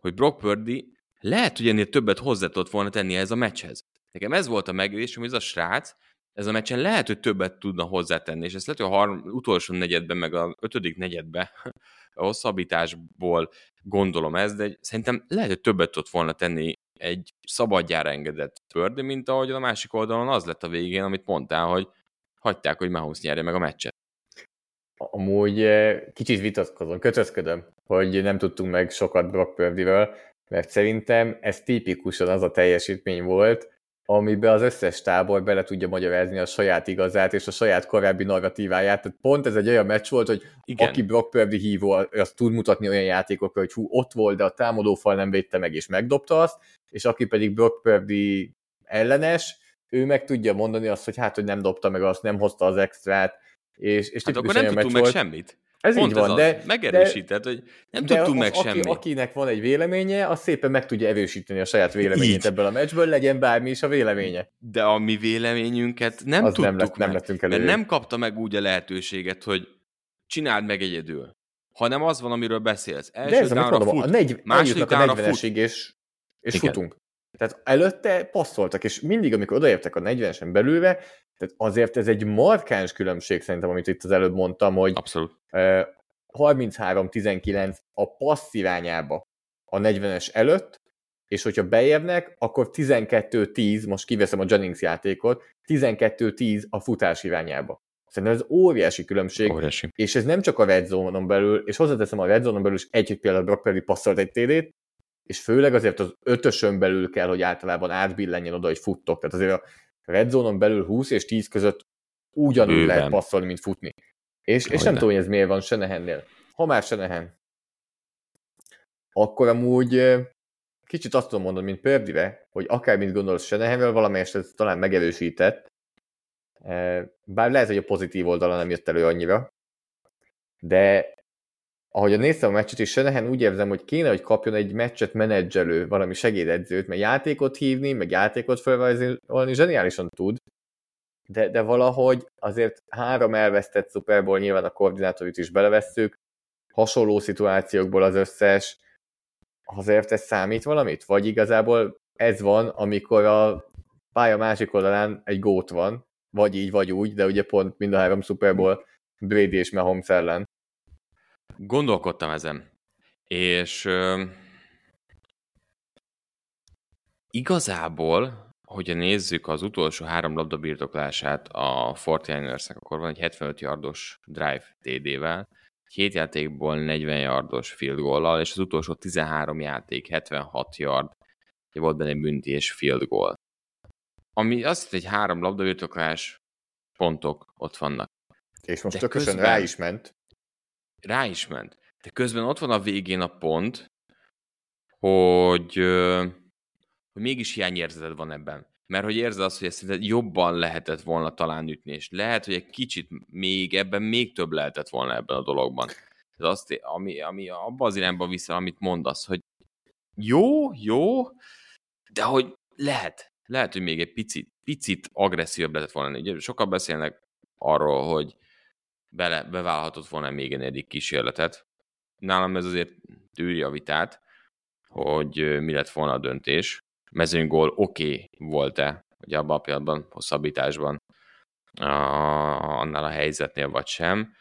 hogy Brock Purdy lehet, hogy ennél többet hozzá tudott volna tenni ez a meccshez. Nekem ez volt a megélésem, hogy ez a srác, ez a meccsen lehet, hogy többet tudna hozzátenni, és ezt lehet, hogy a harm, utolsó negyedben, meg a ötödik negyedben (laughs) a hosszabbításból gondolom ez, de szerintem lehet, hogy többet tudott volna tenni egy szabadjára engedett Purdy, mint ahogy a másik oldalon az lett a végén, amit mondtál, hogy hagyták, hogy Mahomes nyerje meg a meccset. Amúgy eh, kicsit vitatkozom, kötözködöm, hogy nem tudtunk meg sokat Brock Purdyről, mert szerintem ez tipikusan az a teljesítmény volt, amiben az összes tábor bele tudja magyarázni a saját igazát és a saját korábbi narratíváját. Tehát pont ez egy olyan meccs volt, hogy Igen. Aki Brock Purdy hívó, az tud mutatni olyan játékokra, hogy hú, ott volt, de a támadófal nem védte meg, és megdobta azt, és aki pedig Brock Purdy ellenes, ő meg tudja mondani azt, hogy hát, hogy nem dobta meg azt, nem hozta az extrát, és, és Hát akkor nem tudtunk meg volt. semmit. Ez Pont így van, ez de, az. Megerősített, hogy nem de tudtunk az, meg aki, semmit. akinek van egy véleménye, az szépen meg tudja erősíteni a saját véleményét Így. ebből a meccsből, legyen bármi is a véleménye. De a mi véleményünket nem Az tudtuk nem, lett, nem meg. lettünk mert elő. nem kapta meg úgy a lehetőséget, hogy csináld meg egyedül. Hanem az van, amiről beszélsz. Első De ez, amit mondom, fut. a negy, második a downra 40-esig, és, és Igen. futunk. Tehát előtte passzoltak, és mindig, amikor odaértek a 40-esen belülre, tehát azért ez egy markáns különbség szerintem, amit itt az előbb mondtam, hogy Abszolút. ö, 33-19 a passz irányába a 40-es előtt, és hogyha bejevnek, akkor 12-10, most kiveszem a Jennings játékot, 12-10 a futás irányába. Szerintem ez óriási különbség, Óriási. és ez nem csak a red zone-on belül, és hozzáteszem a red zone-on belül is egy, hogy például Brock Purdy passzolt egy TD-t, és főleg azért az ötösön belül kell, hogy általában átbillenjen oda, hogy futtok. Tehát azért a red zone-on belül 20 és 10 között ugyanúgy Bőven. lehet passzolni, mint futni. És, és nem tudom, hogy ez miért van Senehennél. Ha már Senehen, akkor amúgy kicsit azt tudom mondani, mint Pördive, hogy akármint gondolsz Senehenről, valamelyest ez talán megerősített, bár lehet, hogy a pozitív oldala nem jött elő annyira, de ahogy néztem a meccset, és Senehen úgy érzem, hogy kéne, hogy kapjon egy meccset menedzselő, valami segédedzőt, mert játékot hívni, meg játékot felvázolni zseniálisan tud, de, de valahogy azért három elvesztett Super nyilván a koordinátorit is belevesszük, hasonló szituációkból az összes, azért ez számít valamit? Vagy igazából ez van, amikor a pálya másik oldalán egy gót van, vagy így, vagy úgy, de ugye pont mind a három Super Bowl Brady és Mahomes ellen. Gondolkodtam ezen, és ö, igazából, hogyha nézzük az utolsó három labda birtoklását a 49 akkor van egy 75 yardos drive TD-vel, két játékból 40 yardos field goal és az utolsó 13 játék 76 yard, volt benne bünti és field goal. Ami azt hogy három labdabirtoklás pontok ott vannak. És most tökéletesen rá is ment. Rá is ment. De közben ott van a végén a pont, hogy, hogy mégis hiányérzeted van ebben. Mert hogy érzed azt, hogy ezt jobban lehetett volna talán ütni, és lehet, hogy egy kicsit még ebben még több lehetett volna ebben a dologban. Ez azt, ami, ami abba az irányba viszel, amit mondasz, hogy jó, jó, de hogy lehet, lehet, hogy még egy picit, picit agresszívabb lehetett volna. Ugye sokan beszélnek arról, hogy bele, beválhatott volna még egy negyedik kísérletet. Nálam ez azért tűri a vitát, hogy mi lett volna a döntés. Mezőnygól oké okay volt-e, hogy abban a pillanatban, hosszabbításban, a, annál a helyzetnél vagy sem.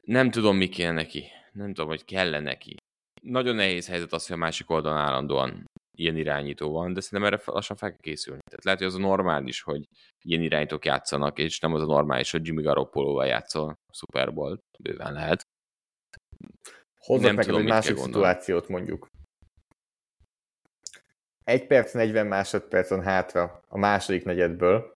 Nem tudom, mi kell neki. Nem tudom, hogy kell neki. Nagyon nehéz helyzet az, hogy a másik oldalon állandóan ilyen irányító van, de szerintem erre lassan fel kell készülni. Tehát lehet, hogy az a normális, hogy ilyen irányítók játszanak, és nem az a normális, hogy Jimmy Garoppolo-val játszol a Super Bowl, bőven lehet. Hozzak neked egy másik szituációt mondjuk. Egy perc, 40 másodpercen hátra a második negyedből,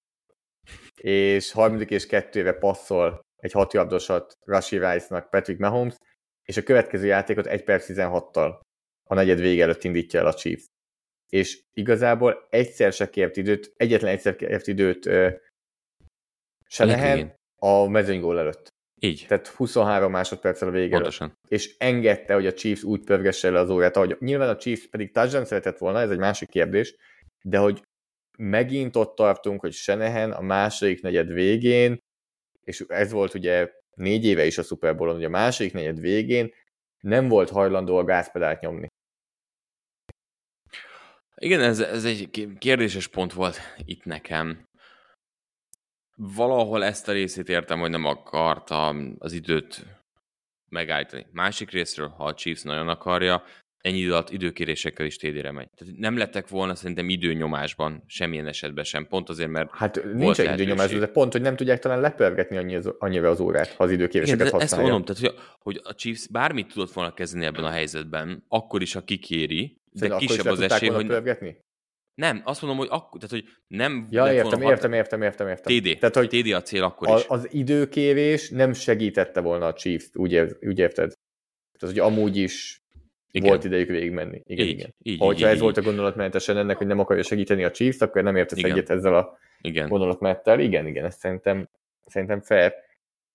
és harmadik és kettőre passzol egy hatjardosat Rashi Rice-nak Patrick Mahomes, és a következő játékot 1 perc 16-tal a negyed vége előtt indítja el a Chiefs és igazából egyszer se kért időt, egyetlen egyszer kért időt se lehet a mezőnygól előtt. Így. Tehát 23 másodperccel a vége Pontosan. És engedte, hogy a Chiefs úgy pörgesse le az órát, ahogy nyilván a Chiefs pedig touchdown szeretett volna, ez egy másik kérdés, de hogy megint ott tartunk, hogy Senehen a második negyed végén, és ez volt ugye négy éve is a Super Bowl-on, hogy a második negyed végén nem volt hajlandó a gázpedált nyomni. Igen, ez, ez egy kérdéses pont volt itt nekem. Valahol ezt a részét értem, hogy nem akarta az időt megállítani. Másik részről, ha a Chiefs nagyon akarja, ennyi idő alatt időkérésekkel is tédére megy. Tehát nem lettek volna szerintem időnyomásban semmilyen esetben sem, pont azért, mert Hát nincs egy időnyomás, de pont, hogy nem tudják talán lepörgetni annyi az, annyira az órát, ha az időkéréseket Igen, használja. Ezt mondom, tehát hogy, hogy a Chiefs bármit tudott volna kezdeni ebben a helyzetben, akkor is, ha kikéri, de kisebb az esély, hogy... Pörgetni? Nem, azt mondom, hogy akkor, tehát hogy nem... Ja, értem, volna értem, értem, értem, értem. TD, tehát, hogy TD a cél akkor is. Az időkérés nem segítette volna a Chiefs, úgy, ér, úgy érted? Tehát, hogy amúgy is igen. volt idejük végigmenni. Igen, így, igen. Így, ha így, ez így, volt a gondolatmenetesen ennek, hogy nem akarja segíteni a Chiefs, akkor nem értesz igen. egyet ezzel a igen. gondolatmenettel. Igen, igen, ezt szerintem, szerintem fair.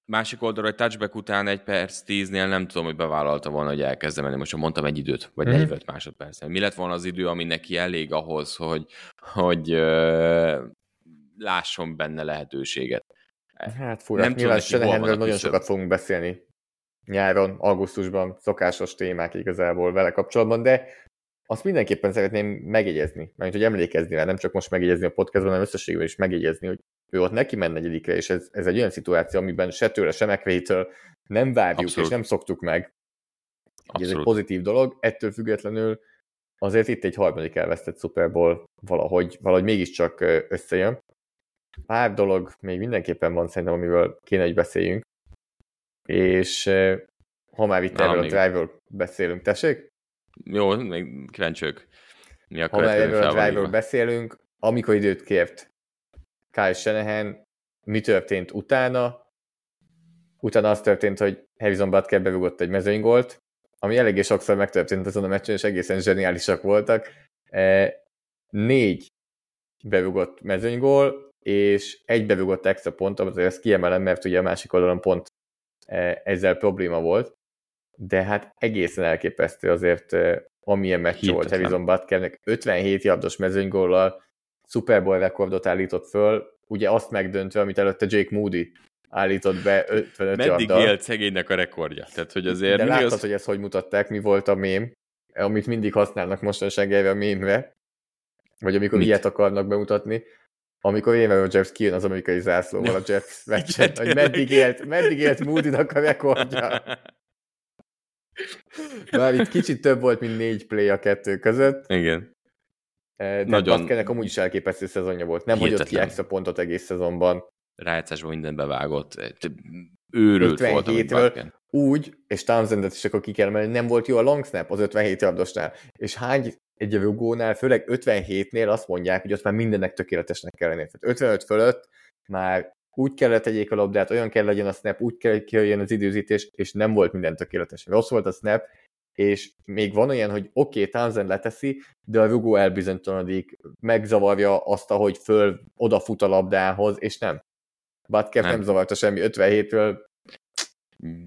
Másik oldalról egy touchback után egy perc tíznél nem tudom, hogy bevállalta volna, hogy elkezdem menni. Most mondtam egy időt, vagy mm. 45 másodperc. Mi lett volna az idő, ami neki elég ahhoz, hogy, hogy uh, lásson benne lehetőséget? Hát fura, nem nyilván Senehenről nagyon sokat fogunk beszélni nyáron, augusztusban, szokásos témák igazából vele kapcsolatban, de azt mindenképpen szeretném megjegyezni, mert hogy emlékezni rá, nem csak most megjegyezni a podcastban, hanem összességében is megjegyezni, hogy ő ott neki ment negyedikre, és ez, ez egy olyan szituáció, amiben se tőle, se McVay-től nem várjuk, Abszolút. és nem szoktuk meg. Ez egy pozitív dolog, ettől függetlenül azért itt egy harmadik elvesztett Super Bowl valahogy, valahogy mégiscsak összejön. Pár dolog még mindenképpen van szerintem, amivel kéne, hogy beszéljünk. És ha már itt erről a drive beszélünk, tessék? Jó, még kíváncsi Mi a ha már erről a drive beszélünk, amikor időt kért Kyle Shanahan, mi történt utána? Utána az történt, hogy Harrison Butker bevugott egy mezőnygolt, ami eléggé sokszor megtörtént azon a meccsen, és egészen zseniálisak voltak. Négy bevugott mezőnygól, és egy bevugott extra pont, azért ezt kiemelem, mert ugye a másik oldalon pont ezzel probléma volt, de hát egészen elképesztő azért, e, amilyen meccs volt Harrison Butkernek, 57 yardos mezőnygóllal, Super Bowl rekordot állított föl, ugye azt megdöntve, amit előtte Jake Moody állított be 55 Meddig yarddal. élt szegénynek a rekordja? Tehát, hogy azért De láttad, az... hogy ezt hogy mutatták, mi volt a mém, amit mindig használnak mostanság erre a mémre. Vagy amikor Mit? ilyet akarnak bemutatni, amikor Aaron Rodgers kijön az amerikai zászlóval a Jets meccsen, hogy meddig élt, meddig élt Moody-nak a rekordja. Már itt kicsit több volt, mint négy play a kettő között, Igen. eh, de Nagyon- Nagyon... amúgy is elképesztő szezonja volt. Nem hagyott ki extra pontot egész szezonban. Rájátszásban minden bevágott. Őrült volt, amit 57-ről Butker. úgy, és Townsendet is akkor ki kell emelni, nem volt jó a long snap az 57 yardosnál. És hány egy rugónál, főleg 57-nél azt mondják, hogy ott már mindennek tökéletesnek kell lenni. Tehát 55 fölött már úgy kellett tegyék a labdát, olyan kell legyen a snap, úgy kell, kijöjjön az időzítés, és nem volt minden tökéletes. Rossz volt a snap, és még van olyan, hogy oké, okay, Townsend leteszi, de a rugó elbizonytalanodik, megzavarja azt, ahogy föl odafut a labdához, és nem. Butker Nem. nem zavarta semmi 57-ről,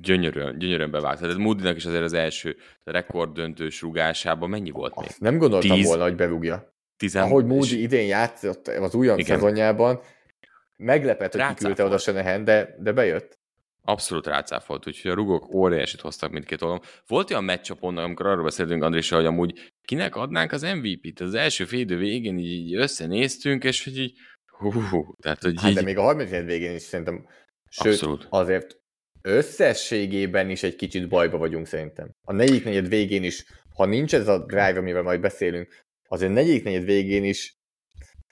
Gyönyörűen, gyönyörűen bevágta. Tehát Moody-nak is azért az első rekorddöntős rugásában mennyi volt még? azt nem gondoltam Tíz. volna, hogy berúgja. Tizen... Ahogy Moody idén játszott az újon Igen. szezonjában, meglepett, hogy Rácáfolt. kiküldte oda Shanahan, de, de bejött. Abszolút rácáfolt, úgyhogy a rugók óriásit hoztak mindkét oldalon. Volt olyan meccsapon, amikor arról beszéltünk Andrissal, hogy amúgy kinek adnánk az MVP-t? Az első fél idő végén így, így összenéztünk, és hogy így hú, tehát hogy Hát így, de még a harmadik negyed végén is szerintem, sőt, Abszolút. azért összességében is egy kicsit bajba vagyunk szerintem. A negyedik negyed végén is, ha nincs ez a drive, amivel majd beszélünk, azért negyedik negyed végén is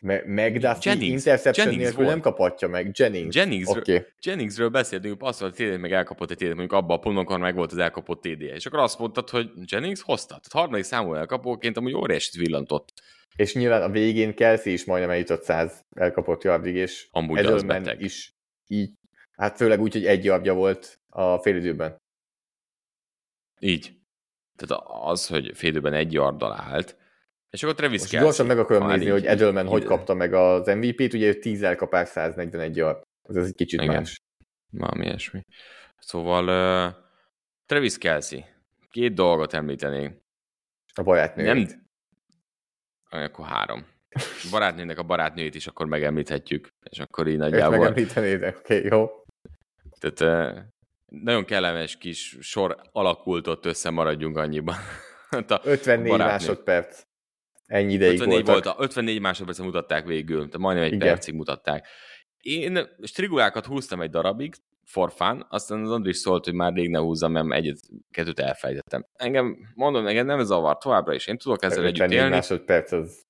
me- McDuffie Jennings. interception Jennings nélkül volt. nem kaphatja meg. Jennings. Jennings. Okay. Jenningsről beszéltünk, azt mondta, hogy TD meg elkapott egy TD, mondjuk abban a ponton, amikor meg volt az elkapott TD És akkor azt mondtad, hogy Jennings hozta. Tehát harmadik számú elkapóként amúgy óriásit villantott. És nyilván a végén Kelsey is majdnem eljutott 100 elkapott yardig, és Amúgy az beteg. is így, hát főleg úgy, hogy egy yardja volt a félidőben. Így. Tehát az, hogy félidőben egy yarddal állt, és akkor Travis Most Kelsey, gyorsan meg akarom nézni, így- hogy Edelman hogy így- kapta meg az MVP-t, ugye ő 10 elkapás 141 yard. Ez, ez egy kicsit Igen. más. Valami ilyesmi. Szóval uh, Travis Kelsey. Két dolgot említenék. A barátnő. Nem... Akkor három. A barátnőnek a barátnőjét is akkor megemlíthetjük, és akkor így Őt nagyjából... megemlítenéd, oké, okay, jó. Tehát nagyon kellemes kis sor alakult ott össze, maradjunk annyiban. (laughs) Hát a 54 barátnő. másodperc. Ennyi ideig 54 voltak. volt, a 54 másodpercet mutatták végül, tehát majdnem egy Igen. percig mutatták. Én strigulákat húztam egy darabig, for fun, aztán az Andris szólt, hogy már rég ne húzzam, mert egyet, kettőt elfejtettem. Engem, mondom, engem nem zavar továbbra is, én tudok ezzel együtt 54 élni, másodperc az.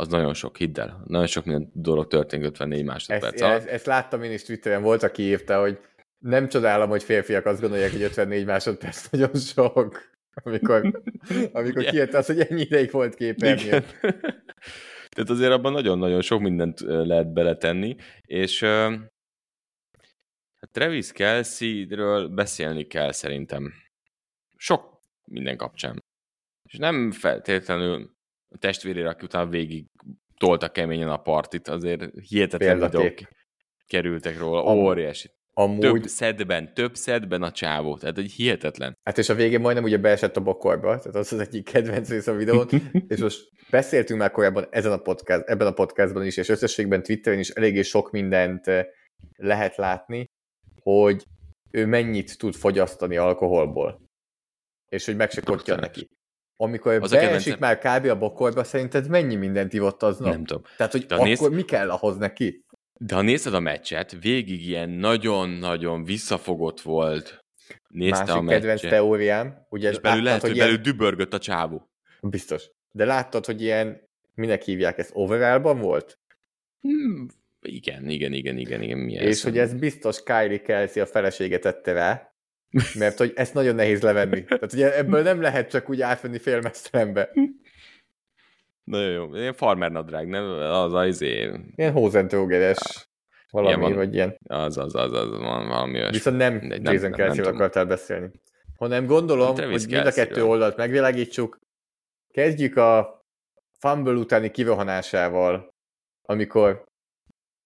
Az nagyon sok, hidd el. Nagyon sok minden dolog történik 54 Ezt, másodperc alatt. ezt, ezt, láttam én is Twitteren, volt, aki írta, hogy nem csodálom, hogy férfiak azt gondolják, hogy 54 másodperc nagyon sok. Amikor, amikor Ugye? kijött az, hogy ennyi ideig volt képernyő. Tehát azért abban nagyon-nagyon sok mindent lehet beletenni, és hát Travis Kelsey-ről beszélni kell szerintem. Sok minden kapcsán. És nem feltétlenül a testvérére, aki utána végig tolta keményen a partit, azért hihetetlen Példakép. videók kerültek róla, Am- óriási. Amúgy, Több szedben, több szedben a csávó, tehát egy hihetetlen. hát és a végén majdnem ugye beesett a bokorba, tehát az az egyik kedvenc rész a videón, (laughs) és most beszéltünk már korábban ezen a podcast, ebben a podcastban is, és összességben Twitteren is eléggé sok mindent eh, lehet látni, hogy ő mennyit tud fogyasztani alkoholból. És hogy meg se neki. Amikor Az a beesik kedvencem- már kb. a bokorba, szerinted mennyi mindent ivott aznap? Nem tudom. Tehát, hogy De akkor nézd- mi kell ahhoz neki? De ha nézted a meccset, végig ilyen nagyon-nagyon visszafogott volt. Nézte a Másik kedvenc meccset, teóriám, ugye és belül lehet, hogy hogy belül dübörgött a csávó. Biztos. De láttad, hogy ilyen, minek hívják ezt, overallban volt? Hmm, igen, igen, igen, igen, igen. Mi És hogy ez biztos Kylie Kelsey a felesége tette rá, mert hogy ezt nagyon nehéz levenni. Tehát ugye ebből nem lehet csak úgy átvenni félmeztelenbe. Nagyon jó. Ilyen farmer nadrág, nem? Az az, izé, Ilyen hózentrógeres valami, Ilyen van. vagy ilyen. az, az, az, az, van valami olyasmi. Viszont nem nem- Jason nem- nem Kelsey-vel tudom. akartál beszélni. Hanem gondolom, Travis hogy mind a kettő oldalt megvilágítsuk. Kezdjük a fumble utáni kirohanásával, amikor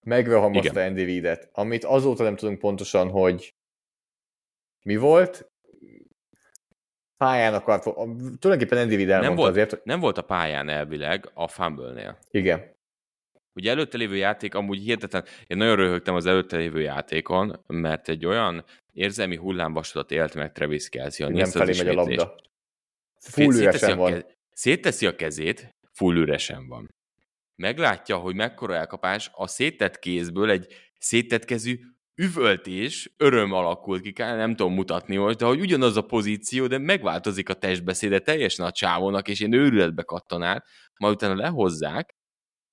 megrohamozta Igen. Andy Reid-et, amit azóta nem tudunk pontosan, hogy mi volt. Pályán akart, tulajdonképpen Andy Reid nem, volt, azért, hogy nem volt a pályán elvileg a fumble-nél. igen, Ugye előtte lévő játék, amúgy hihetetlen, én nagyon röhögtem az előtte lévő játékon, mert egy olyan érzelmi hullámvasutat élt meg Travis Kelsey. nem felé megy a labda. Full üresen van. kez- Szétteszi a kezét, full üresen van. Meglátja, hogy mekkora elkapás, a széttett kézből egy széttett kezű üvöltés, öröm alakult ki, nem tudom mutatni most, de hogy ugyanaz a pozíció, de megváltozik a testbeszéde teljesen a csávónak, és én őrületbe kattan át, majd utána lehozzák,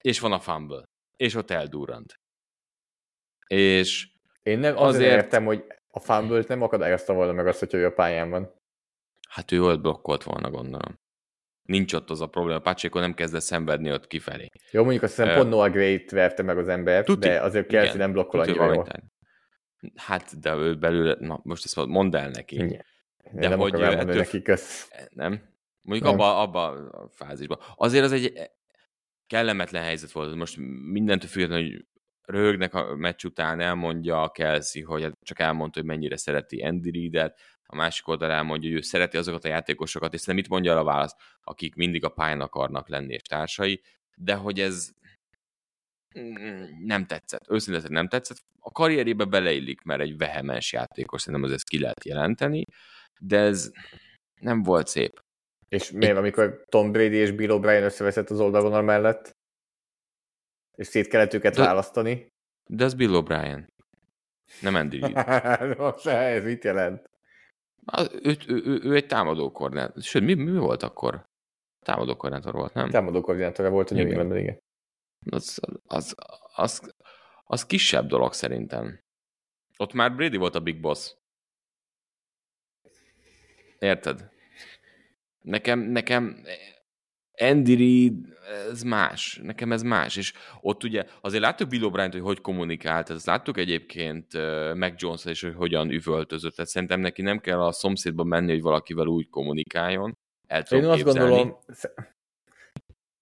és van a fumble, és ott eldurrant. És én nem azért, azért értem, hogy a fumble nem akadályozta volna meg azt, hogy ő a pályán van. Hát ő ott blokkolt volna, gondolom. Nincs ott az a probléma. Pacheco nem kezdett szenvedni ott kifelé. Jó, mondjuk azt hiszem uh, pont Noah Gray-t verte meg az ember, tuti, de azért Kelsey nem blokkol annyira jól. Hát, de ő belőle, na most ezt mondd el neki. Igen. De nem hogy ettől, neki, kösz. Nem? Mondjuk nem. abba, abba a fázisban. Azért az egy kellemetlen helyzet volt. Most mindentől függetlenül, hogy röhögnek a meccs után, elmondja a Kelsey, hogy hát csak elmondta, hogy mennyire szereti Andy Reid-et, a másik oldal elmondja, hogy ő szereti azokat a játékosokat, és nem mit mondja a válasz, akik mindig a pályán akarnak lenni és társai, de hogy ez nem tetszett. Őszintén nem tetszett. A karrierébe beleillik, mert egy vehemens játékos, szerintem az ezt ki lehet jelenteni, de ez nem volt szép. És miért, amikor Tom Brady és Bill O'Brien összeveszett az oldalvonal mellett? És szét kellett őket de, választani? De ez Bill O'Brien. Nem Andy Reid. (laughs) Most ez mit jelent? Ő, ő, ő, ő egy támadó koordinátor. Sőt, mi, mi volt akkor? Támadó koordinátor volt, nem? Támadó koordinátor volt a New Englandben, igen. Az, az, az, az kisebb dolog szerintem. Ott már Brady volt a big boss. Érted? Nekem, nekem Andy Reid, ez más. Nekem ez más. És ott ugye azért láttuk Bill O'Brien-t, hogy hogy kommunikált, ezt láttuk egyébként Mac jones és hogy hogyan üvöltözött. Tehát szerintem neki nem kell a szomszédba menni, hogy valakivel úgy kommunikáljon. El Én azt képzelni. gondolom,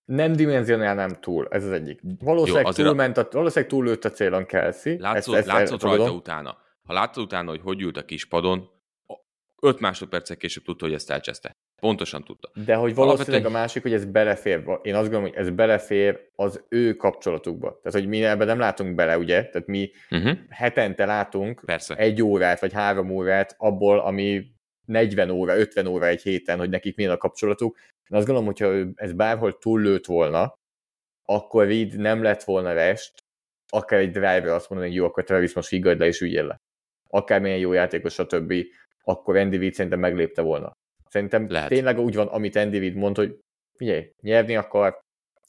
nem dimenzionál nem túl, ez az egyik. Valószínűleg, Jó, túlment a, valószínűleg túllőtt a célon Kelsey. Látszott, ezt, ezt látszott rajta utána. Ha látszott utána, hogy hogy ült a kispadon, 5 másodpercek később tudta, hogy ezt elcseszte. Pontosan tudta. De hogy valószínűleg Alapvetően... a másik, hogy ez belefér, én azt gondolom, hogy ez belefér az ő kapcsolatukba. Tehát, hogy mi ebben nem látunk bele, ugye? Tehát mi uh-huh. hetente látunk Persze. egy órát, vagy három órát abból, ami 40 óra, 50 óra egy héten, hogy nekik milyen a kapcsolatuk. Én azt gondolom, hogyha ez bárhol túllőtt volna, akkor Reed nem lett volna rest, akár egy driver azt mondani, hogy jó, akkor Travis most higgadj le és üljél le. Akármilyen jó játékos, stb akkor Andy Reid szerintem meglépte volna. Szerintem Lehet. tényleg úgy van, amit Andy Reid mond, hogy figyelj, nyerni akar.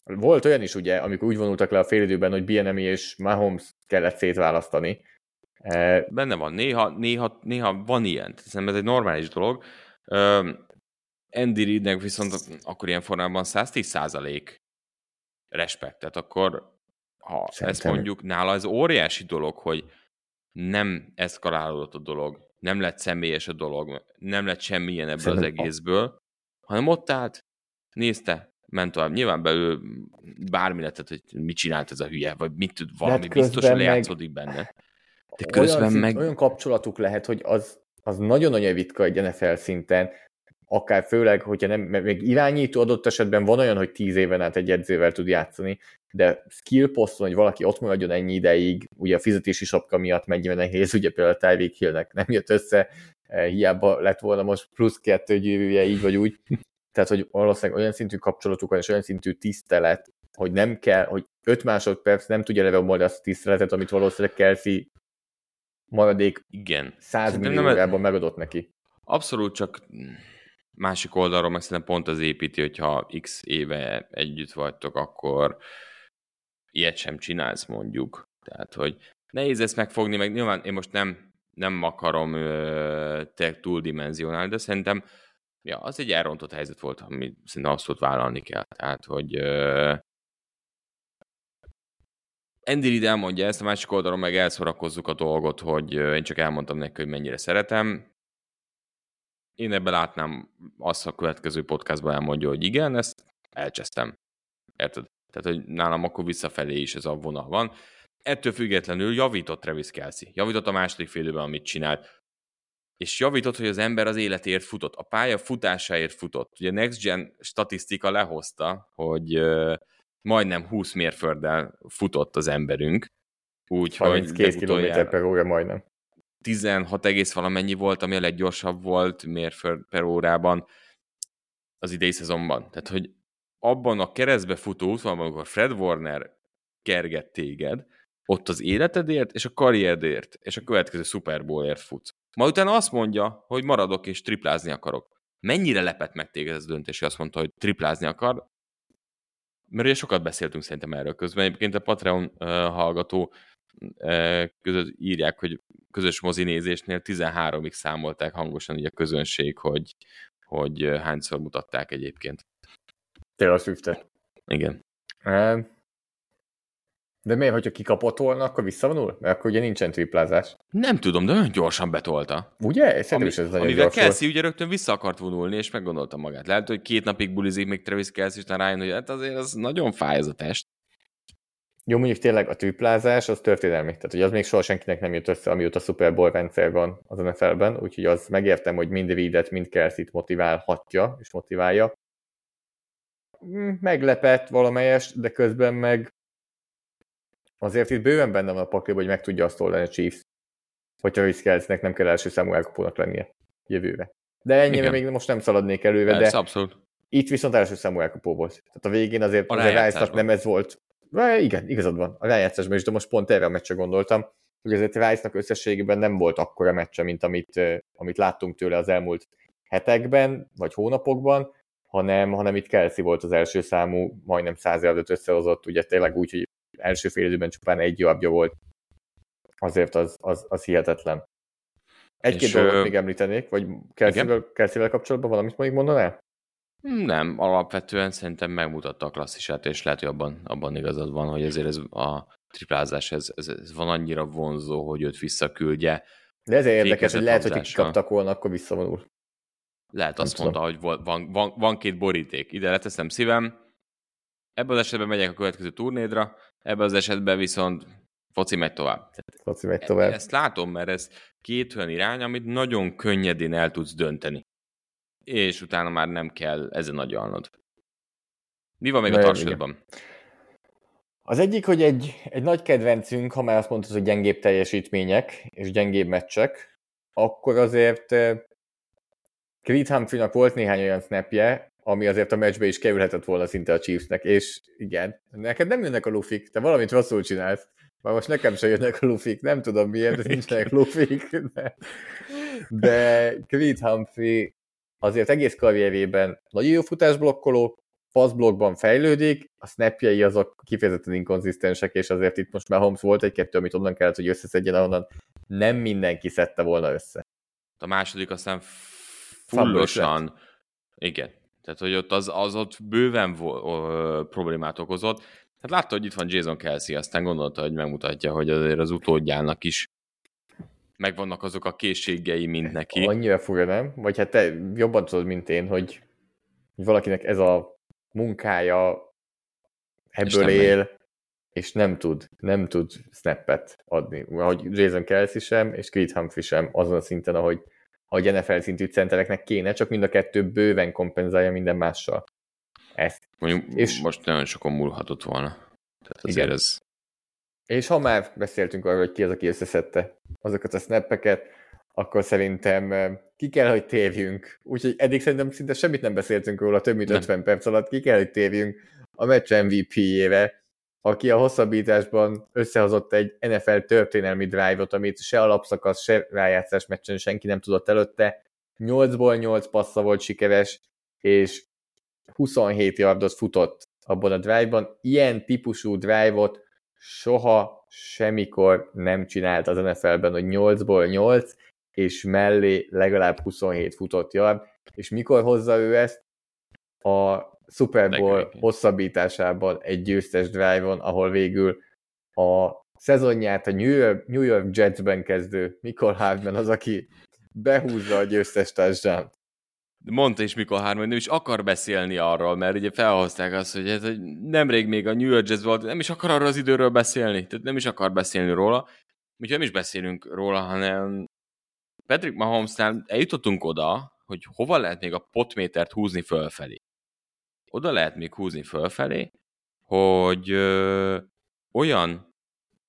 Volt olyan is ugye, amikor úgy vonultak le a félidőben, hogy BNMI és Mahomes kellett szétválasztani. Benne van, néha, néha, néha van ilyen, szerintem ez egy normális dolog. Andy Reidnek viszont akkor ilyen formában 110 százalék respekt, tehát akkor ha Szerintem. ezt mondjuk, nála ez óriási dolog, hogy nem eszkalálódott a dolog, nem lett személyes a dolog, nem lett semmilyen ebből Szerintem az egészből, hanem ott állt, nézte, ment tovább. Nyilván belül bármi lett, hogy mit csinált ez a hülye, vagy mit tud, valami biztos, hogy lejátszódik benne. De közben olyan, meg... Olyan kapcsolatuk lehet, hogy az, az nagyon-nagyon ritka egy NFL szinten, akár főleg, hogyha nem, még irányító adott esetben van olyan, hogy tíz éven át egy edzővel tud játszani, de skill poszton, hogy valaki ott maradjon ennyi ideig, ugye a fizetési sapka miatt mennyire nehéz, ugye például a Tyreek Hillnek nem jött össze, eh, hiába lett volna most plusz kettő gyűrűje, így vagy úgy. Tehát, hogy valószínűleg olyan szintű kapcsolatuk van, és olyan szintű tisztelet, hogy nem kell, hogy 5 másodperc nem tudja leveomolni azt a tiszteletet, amit valószínűleg Kelsey maradék Igen. 100 milliójában megadott neki. Abszolút csak másik oldalról meg szerintem pont az építi, hogyha x éve együtt vagytok, akkor ilyet sem csinálsz mondjuk. Tehát, hogy nehéz ezt megfogni, meg nyilván én most nem, nem akarom te túldimenzionálni, de szerintem ja, az egy elrontott helyzet volt, ami szerintem abszolút vállalni kell. Tehát, hogy uh, Andy Reid elmondja ezt, a másik oldalon meg elszorakozzuk a dolgot, hogy én csak elmondtam neki, hogy mennyire szeretem. Én ebben látnám azt a következő podcastban elmondja, hogy igen, ezt elcsesztem. Érted? Tehát, hogy nálam akkor visszafelé is ez a vonal van. Ettől függetlenül javított Travis Kelsey. Javított a második félidőben, amit csinált. És javított, hogy az ember az életért futott. A pálya futásáért futott. Ugye Next Gen statisztika lehozta, hogy majdnem 20 mérfölddel futott az emberünk. Úgy, 32 km per óra majdnem. 16 egész valamennyi volt, ami a leggyorsabb volt mérföld per órában az idei szezonban. Tehát, hogy abban a keresztbe futó útvonalban, amikor Fred Warner kerget téged, ott az életedért és a karrieredért és a következő Super Bowlért futsz. Ma utána azt mondja, hogy maradok és triplázni akarok. Mennyire lepett meg téged ez a döntés, hogy azt mondta, hogy triplázni akar? Mert ugye sokat beszéltünk szerintem erről közben. Egyébként a Patreon hallgató között írják, hogy közös mozinézésnél 13-ig számolták hangosan így a közönség, hogy, hogy hányszor mutatták egyébként. Taylor Swift-et. Igen. De miért, hogyha kikapott volna, akkor visszavonul? Mert akkor ugye nincsen triplázás. Nem tudom, de olyan gyorsan betolta. Ugye? Szerintem Ami, is ez nagyon amivel. Kelsey ugye rögtön vissza akart vonulni, és meggondolta magát. Lehet, hogy két napig bulizik még Travis Kelsey, és rájön, hogy hát azért az nagyon fáj ez a test. Jó, mondjuk tényleg a triplázás az történelmi. Tehát, hogy az még soha senkinek nem jött össze, amióta a Super Bowl rendszer van az NFL-ben, úgyhogy az megértem, hogy mind Reedet, mind Kelsey-t motiválhatja, és motiválja. Mm, Meglepett valamelyest, de közben meg azért itt bőven benne van a pakliba, hogy meg tudja azt oldani a Chiefs, hogy Travis Kelsey-nek nem kell első számú elkapónak lennie jövőre. De ennyire még most nem szaladnék előre, Persze, de abszolút. itt viszont első számú elkapó volt. Tehát a végén azért A az a Rice-nak rájátszásban. nem ez volt. Igen, igazad van. A rájátszásban is, de most pont erre a meccsre gondoltam, hogy azért Rice-nak összességében nem volt akkora meccse, mint amit, amit láttunk tőle az elmúlt hetekben, vagy hónapokban, hanem, hanem itt Kelsey volt az első számú, majdnem 100 yardot összehozott, ugye tényleg úgy, hogy első fél időben csupán egy jobbja volt. Azért az, az, az hihetetlen. Egy-két dolgot ö, még említenék, vagy Kelsey-vel, kapcsolatban valamit még mondanál? Nem, alapvetően szerintem megmutatta a klasszisát, és lehet, hogy abban, abban igazad van, hogy ezért ez a triplázás, ez, ez, ez van annyira vonzó, hogy őt visszaküldje. De ezért érdekes, hogy lehet, hogy kikaptak volna, akkor visszavonul. Lehet azt mondta, hogy van, van, van, van két boríték. Ide leteszem szívem. Ebben az esetben megyek a következő turnédra, ebben az esetben viszont foci megy tovább. Laci megy tovább. Ezt látom, mert ez két olyan irány, amit nagyon könnyedén el tudsz dönteni. És utána már nem kell ezen agyalnod. Mi van még a Nem, tarsodban? Az egyik, hogy egy, egy nagy kedvencünk, ha már azt mondtad, hogy gyengébb teljesítmények és gyengébb meccsek, akkor azért eh, Creed Humphreynak volt néhány olyan snapje, ami azért a meccsbe is kerülhetett volna szinte a Chiefsnek, és igen, neked nem jönnek a lufik, te valamit rosszul csinálsz. Már most nekem sem jönnek a lufik, nem tudom miért, de nincsenek lufik, de, de Creed Humphrey azért egész karrierében nagyon jó futásblokkoló, passzblokkban fejlődik, a snapjei azok kifejezetten inkonzisztensek, és azért itt most már Holmes volt egy-kettő, amit onnan kellett, hogy összeszedjen, ahonnan nem mindenki szedte volna össze. A második aztán fullosan, igen, tehát hogy ott az, az ott bőven vo- ö, problémát okozott. Hát látta, hogy itt van Jason Kelsey, aztán gondolta, hogy megmutatja, hogy azért az utódjának is megvannak azok a készségei, mint neki. Annyira fura, nem? Vagy hát te jobban tudod, mint én, hogy valakinek ez a munkája ebből nem él, és nem tud, nem tud snappet adni. Ahogy Jason Kelsey sem, és Creed Humphrey sem azon a szinten, ahogy, ahogy NFL szintű centereknek kéne, csak mind a kettő bőven kompenzálja minden mással. Ezt. Mondjuk És- most nagyon sokon múlhatott volna. Tehát azért Igen. ez... És ha már beszéltünk arról, hogy ki az, aki összeszedte azokat a snappeket, akkor szerintem eh, ki kell, hogy térjünk. Úgyhogy eddig szerintem szinte semmit nem beszéltünk róla, több mint Nem. 50 perc alatt. Ki kell, hogy térjünk a meccs MVP-jével, aki a hosszabbításban összehozott egy NFL történelmi drive-ot, amit se alapszakasz, se rájátszás meccsen senki nem tudott előtte. 8-ból 8 passza volt sikeres, és 27 yardot futott abban a drive-ban. Ilyen típusú drive-ot soha semmikor nem csinált az NFL-ben, hogy 8-ból 8, és mellé legalább 27 futott yard, és mikor hozza ő ezt? A Super Bowl hosszabbításában egy győztes drive-on, ahol végül a szezonját a New York, New York Jetsben kezdő Mikol Hardman az, aki behúzza a győztes touchdown mondta is Mikor Harmon, hogy nem is akar beszélni arról, mert ugye felhozták azt, hogy, hogy nemrég még a New York Jets volt, nem is akar arról az időről beszélni, tehát nem is akar beszélni róla. Úgyhogy nem is beszélünk róla, hanem Patrick Mahomesnál eljutottunk oda, hogy hova lehet még a potmétert húzni fölfelé. Oda lehet még húzni fölfelé, hogy ö, olyan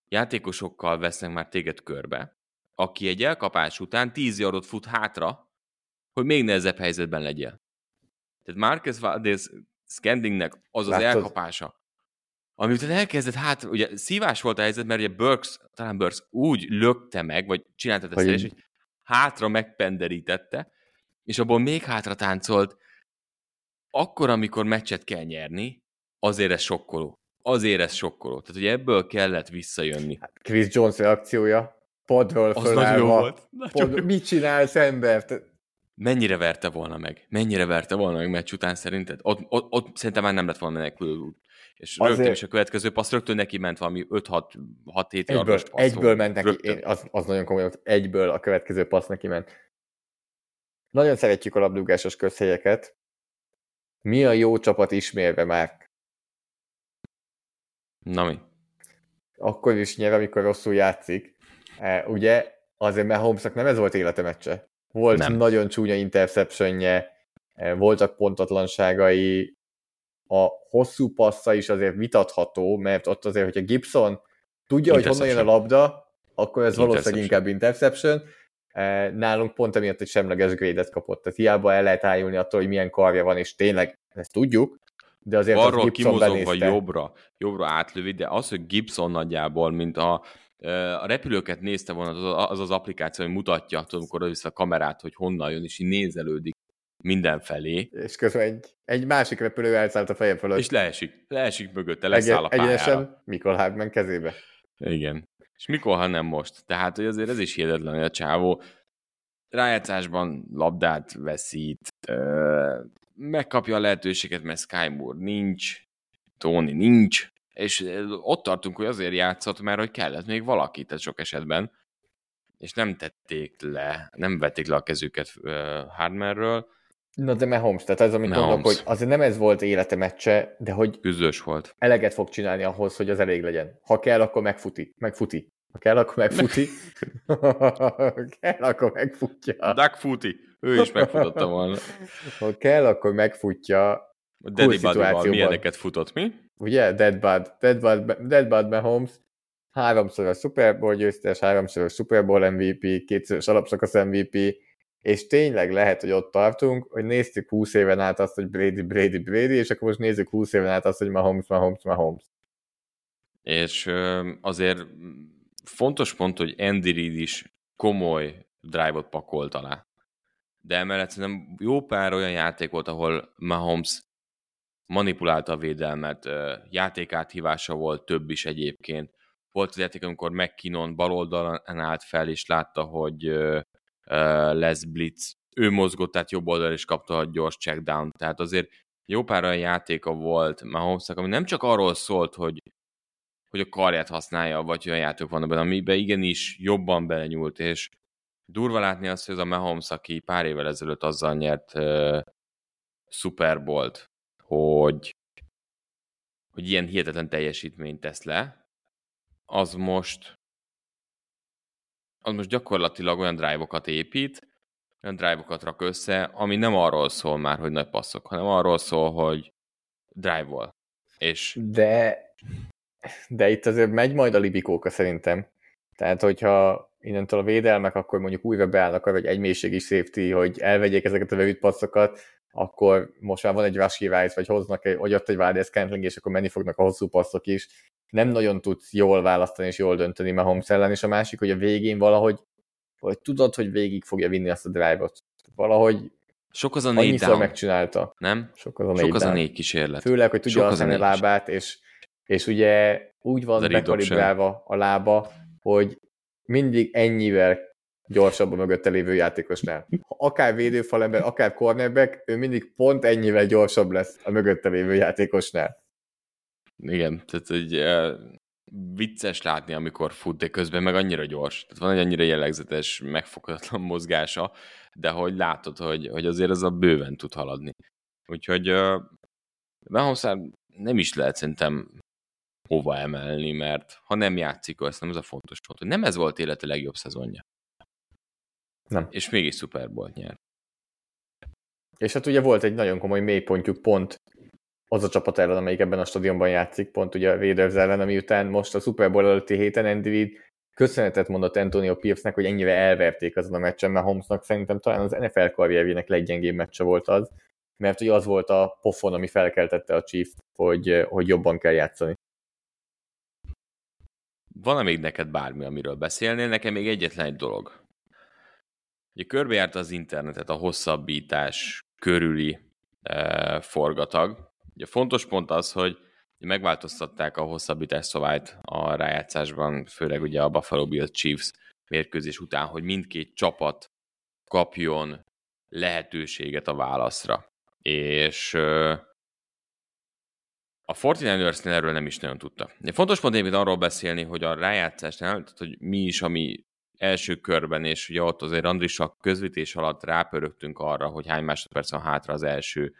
játékosokkal vesznek már téged körbe, aki egy elkapás után 10 yardot fut hátra, hogy még nehezebb helyzetben legyél. Tehát Marcus Valdez Scandingnek az Láttad? az elkapása, ami után elkezdett, hát ugye szívás volt a helyzet, mert ugye Burks, talán Burks úgy lökte meg, vagy csinálta ezt hogy hátra megpenderítette, és abból még hátra táncolt, akkor, amikor meccset kell nyerni, azért ez sokkoló. Azért ez sokkoló. Tehát, hogy ebből kellett visszajönni. Chris Jones reakciója, padról Az nagyon jó fölállva. volt. Nagyon Pod, jó. mit csinálsz, ember? Te- Mennyire verte volna meg? Mennyire verte volna meg meccs után szerinted? Ott, ott, ott szerintem már nem lett volna menekülő út. És Azért- rögtön is a következő passz, rögtön neki ment valami 5-6 6 7 Egyből, egyből ment neki, én, az, az nagyon komoly egyből a következő passz neki ment. Nagyon szeretjük a labdúgásos közhelyeket. Mi a jó csapat ismérve már? Na mi? Akkor is nyer, amikor rosszul játszik. E, ugye azért Mahomesnak nem ez volt élete meccse. Volt nem. Nagyon csúnya interceptionje, e, voltak pontatlanságai, a hosszú passza is azért vitatható, mert ott azért, hogyha Gibson tudja, hogy honnan jön a labda, akkor ez valószínűleg inkább interception. E, Nálunk pont emiatt egy semleges grade-et kapott. Tehát hiába el lehet ájulni attól, hogy milyen karja van, és tényleg ezt tudjuk, de azért az Balról Gibson kimozogva jobbra, jobbra átlövi, de az, hogy Gibson nagyjából, mint a, a repülőket nézte volna, az az, az applikáció, hogy mutatja, tudom, amikor össze a kamerát, hogy honnan jön, és így nézelődik mindenfelé, És közben egy, egy másik repülő elszállt a feje fölött. és leesik, leesik mögötte, leszáll a pályára. egyenesen Mikol Hagman kezébe. Igen. És mikor, ha nem most? Tehát, hogy azért ez is hihetetlen, hogy a csávó rájátszásban labdát veszít, megkapja a lehetőséget, mert Sky Moore nincs, Tony nincs, és ott tartunk, hogy azért játszott, mert hogy kellett még valaki, tehát sok esetben, és nem tették le, nem vették le a kezüket Hardmanről, Na de Mahomes, tehát ez, amit Mahomes. mondok, hogy azért nem ez volt élete meccse, de hogy küzdős volt. eleget fog csinálni ahhoz, hogy az elég legyen. Ha kell, akkor megfuti. Megfuti. Ha kell, akkor megfuti. (laughs) ha kell, akkor megfutja. Doug Footy, ő is megfutotta volna. Ha kell, akkor megfutja. Daddy szituációban. milyeneket futott, mi? Ugye? Dead Bud, Dead Bud, Dead Bud Mahomes, háromszor a Super Bowl győztes, háromszor a Super Bowl MVP, kétszeres alapszakasz MVP, és tényleg lehet, hogy ott tartunk, hogy néztük 20 éven át azt, hogy Brady, Brady, Brady, és akkor most nézzük 20 éven át azt, hogy Mahomes, Mahomes, Mahomes. És azért fontos pont, hogy Andy Reid is komoly drive-ot pakolt alá. De emellett szerintem jó pár olyan játék volt, ahol Mahomes manipulálta a védelmet, ö, játékáthívása volt több is egyébként. Volt az játék, amikor McKinnon bal oldalon állt fel, és látta, hogy lesz blitz. Ő mozgott, tehát jobb oldal is kapta a gyors checkdown. Tehát azért jó pár olyan játéka volt Mahomesnak, ami nem csak arról szólt, hogy hogy a karját használja, vagy olyan játékok vannak benne, amiben igenis jobban belenyúlt, és durva látni azt, hogy ez a Mahomes, aki pár évvel ezelőtt azzal nyert uh, Super Bowl-t, hogy, hogy ilyen hihetetlen teljesítményt tesz le, az most az most gyakorlatilag olyan drive-okat épít, olyan drive-okat rak össze, ami nem arról szól már, hogy nagy passzok, hanem arról szól, hogy drive-vol. És De, de itt azért megy majd a libikóka szerintem. Tehát, hogyha innentől a védelmek, akkor mondjuk újra beállnak arra, hogy egy mélységi safety, hogy elvegyék ezeket a rövid passzokat, akkor most már van egy Rice, vagy hoznak egy, vagy ott egy Valdez Scantling, és akkor menni fognak a hosszú passzok is. Nem nagyon tudsz jól választani és jól dönteni Mahomes ellen, és a másik, hogy a végén valahogy, hogy tudod, hogy végig fogja vinni azt a drive-ot. Valahogy sok az a négy down, megcsinálta. nem? Sok az a Sok négy az a négy kísérlet. Főleg, hogy tudja Sok használni a lábát, és, és ugye úgy van bekalibrálva a lába, hogy mindig ennyivel gyorsabb a mögötte lévő játékosnál. Ha akár védőfalember, akár cornerback, ő mindig pont ennyivel gyorsabb lesz a mögötte lévő játékosnál. Igen, tehát egy uh, vicces látni, amikor fut, de közben meg annyira gyors. Tehát van egy annyira jellegzetes, megfoghatatlan mozgása, de hogy látod, hogy, hogy azért az a bőven tud haladni. Úgyhogy uh, Mahomesnál nem is lehet szerintem hova emelni, mert ha nem játszik, azt nem ez a fontos pont, hogy nem ez volt élete legjobb szezonja. Nem. És mégis Super Bowl nyert. És hát ugye volt egy nagyon komoly mélypontjuk pont az a csapat ellen, amelyik ebben a stadionban játszik, pont ugye a Raiders ellen, ami után most a Super Bowl előtti héten Andy Reid köszönetet mondott Antonio Pierce-nek, hogy ennyire elverték azon a meccsen, mert Holmesnak szerintem talán az NFL karrierjének leggyengébb meccse volt az, mert ugye az volt a pofon, ami felkeltette a Chiefs, hogy, hogy jobban kell játszani. Van-e még neked bármi, amiről beszélnél? Nekem még egyetlen egy dolog. Ugye körbejárt az internetet a hosszabbítás körüli e, forgatag. Ugye fontos pont az, hogy megváltoztatták a hosszabbítás szabályt a rájátszásban, főleg ugye a Buffalo Bills Chiefs mérkőzés után, hogy mindkét csapat kapjon lehetőséget a válaszra. És a 49 erről nem is nagyon tudta. De fontos pont én arról beszélni, hogy a rájátszásnál, tehát hogy mi is, ami első körben, és ugye ott azért Andrisak közvetés alatt rápörögtünk arra, hogy hány másodperc van hátra az első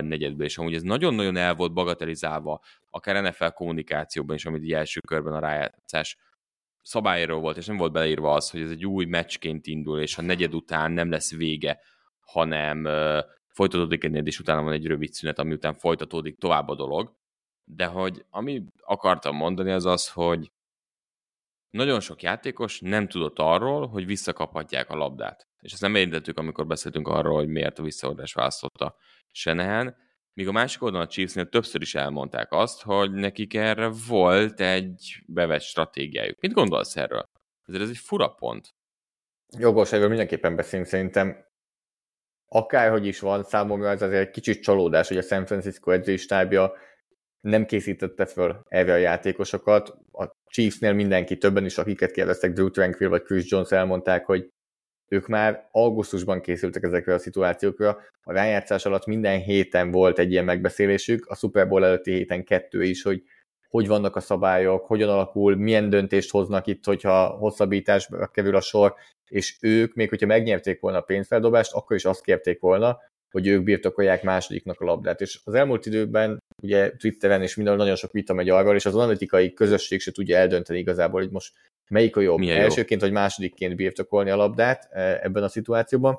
negyedből, és amúgy ez nagyon-nagyon el volt bagatelizálva, akár NFL kommunikációban is, amit első körben a rájátszás szabályról volt, és nem volt beleírva az, hogy ez egy új meccsként indul, és a negyed után nem lesz vége, hanem folytatódik egy és utána van egy rövid szünet, ami után folytatódik tovább a dolog. De hogy ami akartam mondani az az, hogy nagyon sok játékos nem tudott arról, hogy visszakaphatják a labdát. És ezt nem érintettük, amikor beszéltünk arról, hogy miért a visszaadás választotta Senehen, míg a másik oldalon a Chiefsnél többször is elmondták azt, hogy nekik erre volt egy bevett stratégiájuk. Mit gondolsz erről? Ezért ez egy fura pont. Jogos, erről mindenképpen beszélünk szerintem. Akárhogy is van, számomra ez azért egy kicsit csalódás, hogy a San Francisco edzőstábja nem készítette föl erre a játékosokat. A Chiefsnél mindenki, többen is, akiket kérdeztek, Drew Tranquil vagy Chris Jones elmondták, hogy ők már augusztusban készültek ezekre a szituációkra. A rájátszás alatt minden héten volt egy ilyen megbeszélésük, a Super Bowl előtti héten kettő is, hogy hogy vannak a szabályok, hogyan alakul, milyen döntést hoznak itt, hogyha hosszabbításba kerül a sor, és ők, még hogyha megnyerték volna a pénzfeldobást, akkor is azt kérték volna, hogy ők birtokolják másodiknak a labdát. És az elmúlt időben ugye Twitteren és mindenhol nagyon sok vita megy arról, és az analitikai közösség se tudja eldönteni igazából, hogy most melyik a jobb, Milyen elsőként jó? vagy másodikként birtokolni a labdát e, ebben a szituációban.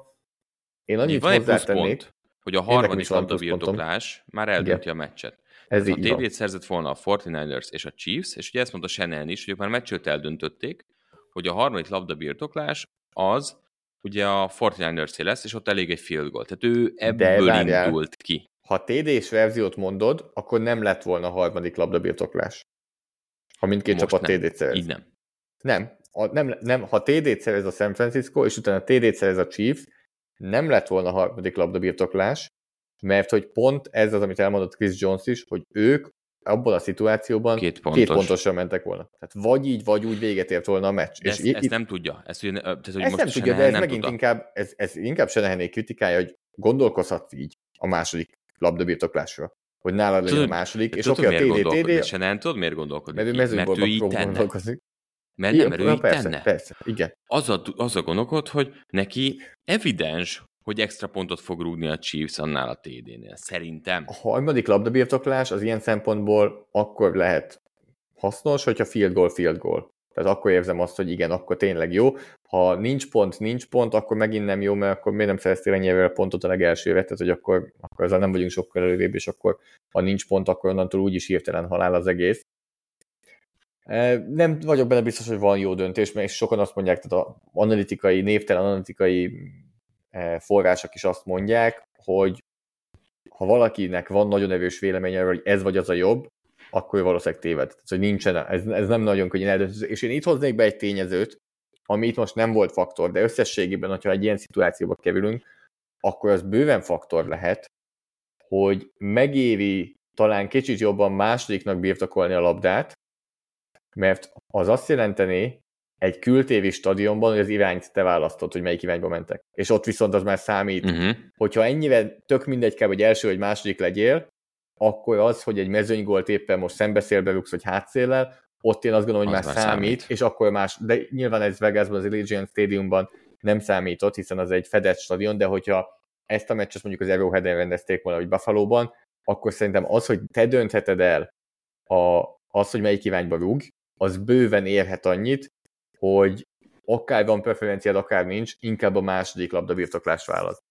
Én annyit van hozzátennék, hogy a harmadik labda birtoklás már eldönti Igen. a meccset. Ez a TD-t szerzett volna a 49ers és a Chiefs, és ugye ezt mondta Shannon is, hogy ők már meccset eldöntötték, hogy a harmadik labda birtoklás az ugye a 49ers lesz, és ott elég egy field goal. Tehát ő ebből De indult ki. Ha TD-s verziót mondod, akkor nem lett volna a harmadik labda birtoklás. Ha mindkét Most csapat TD-t szerez. Így nem. Nem. A, nem, nem. Ha TD-t szerez a San Francisco, és utána TD-t szerez a Chiefs, nem lett volna a harmadik labda birtoklás, mert hogy pont ez az, amit elmondott Chris Jones is, hogy ők abban a szituációban két, pontos. két pontosra mentek volna. Tehát vagy így, vagy úgy véget ért volna a meccs. De és ezt, itt, ezt nem tudja. Ezt, ugye, tehát, hogy ezt nem tudja, de ez megint tudta. inkább, ez, ez inkább Senehené kritikája, hogy gondolkozhat így a második labdabirtoklásra. Hogy nálad legyen a második, és oké, a TD, TD... nem tudod, miért gondolkodik? Mert ő így tenne. Mert nem, mert ő így persze, tenne. Persze, igen. Az a, az a gondolkod, hogy neki evidens, hogy extra pontot fog rúgni a Chiefs annál a TD-nél, szerintem. A harmadik labdabirtoklás az ilyen szempontból akkor lehet hasznos, hogyha field goal, field goal. Tehát akkor érzem azt, hogy igen, akkor tényleg jó. Ha nincs pont, nincs pont, akkor megint nem jó, mert akkor miért nem szereztél ennyivel pontot a legelsőre, tehát hogy akkor, akkor ezzel nem vagyunk sokkal előrébb, és akkor ha nincs pont, akkor onnantól úgyis hirtelen halál az egész. E, nem vagyok benne biztos, hogy van jó döntés, mert sokan azt mondják, tehát a analitikai, névtelen analitikai források is azt mondják, hogy ha valakinek van nagyon erős véleménye, hogy ez vagy az a jobb, akkor valószínűleg téved. Tehát, hogy nincsen, ez, ez nem nagyon könnyen eldöntő. És én itt hoznék be egy tényezőt, ami itt most nem volt faktor, de összességében, hogyha egy ilyen szituációba kerülünk, akkor az bőven faktor lehet, hogy megéri talán kicsit jobban másodiknak birtokolni a labdát, mert az azt jelenteni, egy kültévi stadionban, hogy az irányt te választod, hogy melyik irányba mentek. És ott viszont az már számít. Uh-huh. Hogyha ennyire tök mindegy kell, hogy első vagy második legyél, akkor az, hogy egy mezőnygolt éppen most szembeszélbe rúgsz, vagy hátszéllel, ott én azt gondolom, hogy az már, már számít, számít, és akkor más, de nyilván ez Vegasban, az Allegiant Stadiumban nem számított, hiszen az egy fedett stadion, de hogyha ezt a meccset mondjuk az Arrowhead-en rendezték volna, vagy Buffalo-ban, akkor szerintem az, hogy te döntheted el a, az, hogy melyik irányba rúg, az bőven érhet annyit, hogy akár van preferenciád, akár nincs, inkább a második labda birtoklás választ.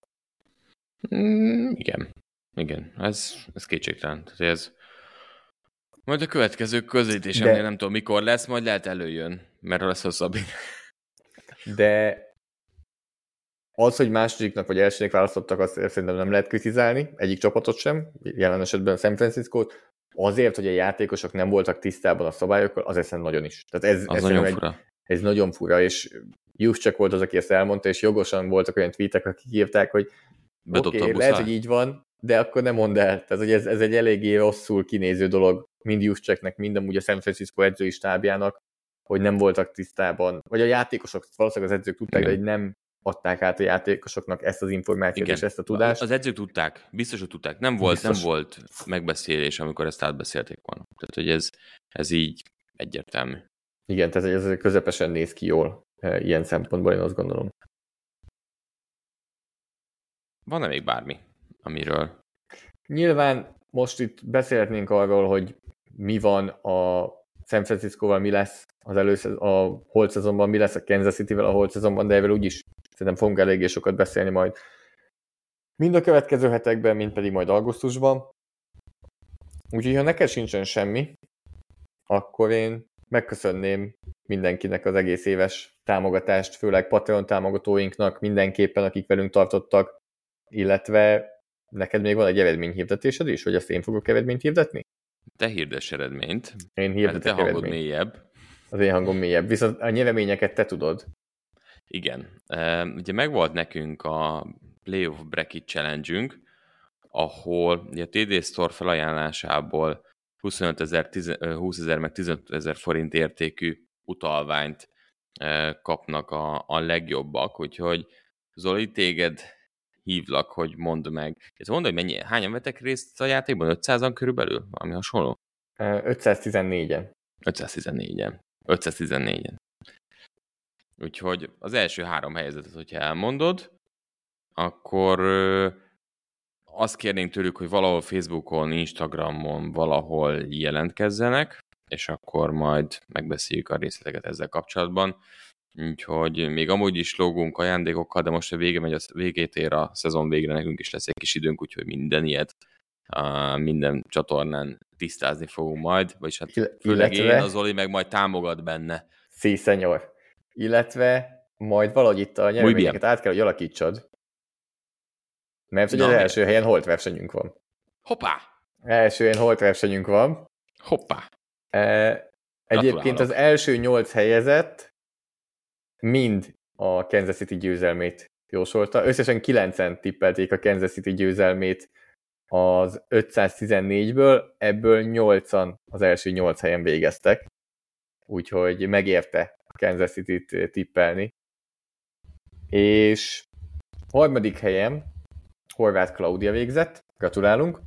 Mm, igen. Igen, ez, ez kétségtelen. Tehát ez, majd a következő közvetítésemnél De... nem tudom mikor lesz, majd lehet előjön, mert lesz hosszabb. De Az, hogy másodiknak vagy elsőnek választottak, azt szerintem nem lehet kritizálni, egyik csapatot sem, jelen esetben San Francisco-t, azért, hogy a játékosok nem voltak tisztában a szabályokkal, az ezen nagyon is. Tehát ez, Az nagyon egy, fura. Ez nagyon fura, és Juszcsek volt az, aki ezt elmondta, és jogosan voltak olyan tweetek, akik írták, hogy oké, a lehet, hogy így van, de akkor nem mondd el. Tehát, hogy ez, ez egy eléggé rosszul kinéző dolog, mind Juszcseknek, mind amúgy a San Francisco edzői stábjának, hogy nem voltak tisztában, vagy a játékosok, valószínűleg az edzők tudták, Igen. de hogy nem adták át a játékosoknak ezt az információt Igen. és ezt a tudást. Az edzők tudták, biztos, hogy tudták. Nem volt, Biztos. nem volt megbeszélés, amikor ezt átbeszélték volna. Tehát, hogy ez, ez így egyértelmű. Igen, tehát ez közepesen néz ki jól eh, ilyen szempontból, én azt gondolom. Van-e még bármi, amiről? Nyilván most itt beszélhetnénk arról, hogy mi van a San Francisco-val, mi lesz az először, a holt szezonban, mi lesz a Kansas City-vel a holt szezonban, de erről úgyis szerintem fogunk eléggé sokat beszélni majd mind a következő hetekben, mind pedig majd augusztusban. Úgyhogy ha neked sincsen semmi, akkor én megköszönném mindenkinek az egész éves támogatást, főleg Patreon támogatóinknak, mindenképpen, akik velünk tartottak, illetve neked még van egy eredményhirdetésed is, hogy azt én fogok eredményt hirdetni? Te hirdess eredményt. Én Hát te hirdetek hangod eredményt. mélyebb. Az én hangom mélyebb. Viszont a nyereményeket te tudod. Igen. Ugye megvolt nekünk a Playoff Bracket Challenge-ünk, ahol ugye a TD Store felajánlásából 25 ezer, 20 ezer meg 15 ezer forint értékű utalványt kapnak a, a legjobbak, úgyhogy Zoli, téged hívlak, hogy mondd meg. Ez mondd, hogy mennyi, hányan vettek részt a játékban? 500-an körülbelül? Valami hasonló? Ö, 514-en. 514-en. 514-en. Úgyhogy az első három helyzetet, hogyha elmondod, akkor azt kérnénk tőlük, hogy valahol Facebookon, Instagramon valahol jelentkezzenek, és akkor majd megbeszéljük a részleteket ezzel kapcsolatban. Úgyhogy még amúgy is lógunk ajándékokkal, de most a vége megy, a végét ér a szezon végre, nekünk is lesz egy kis időnk, úgyhogy minden ilyet minden csatornán tisztázni fogunk majd, vagyis hát főleg illetve- én, az Oli meg majd támogat benne. Sí, senyor. Illetve majd valahogy itt a nyereményeket át kell, hogy alakítsad. Mert ugye Na, az első helyen holt versenyünk van. Hoppá! Első helyen holt versenyünk van. Hoppá! E, Egyébként az első nyolc helyezett mind a Kansas City győzelmét jósolta. Összesen kilencen tippelték a Kansas City győzelmét az 514-ből, ebből 8-an az első 8 helyen végeztek. Úgyhogy megérte a Kansas City-t tippelni. És harmadik helyen Horváth Klaudia végzett, gratulálunk.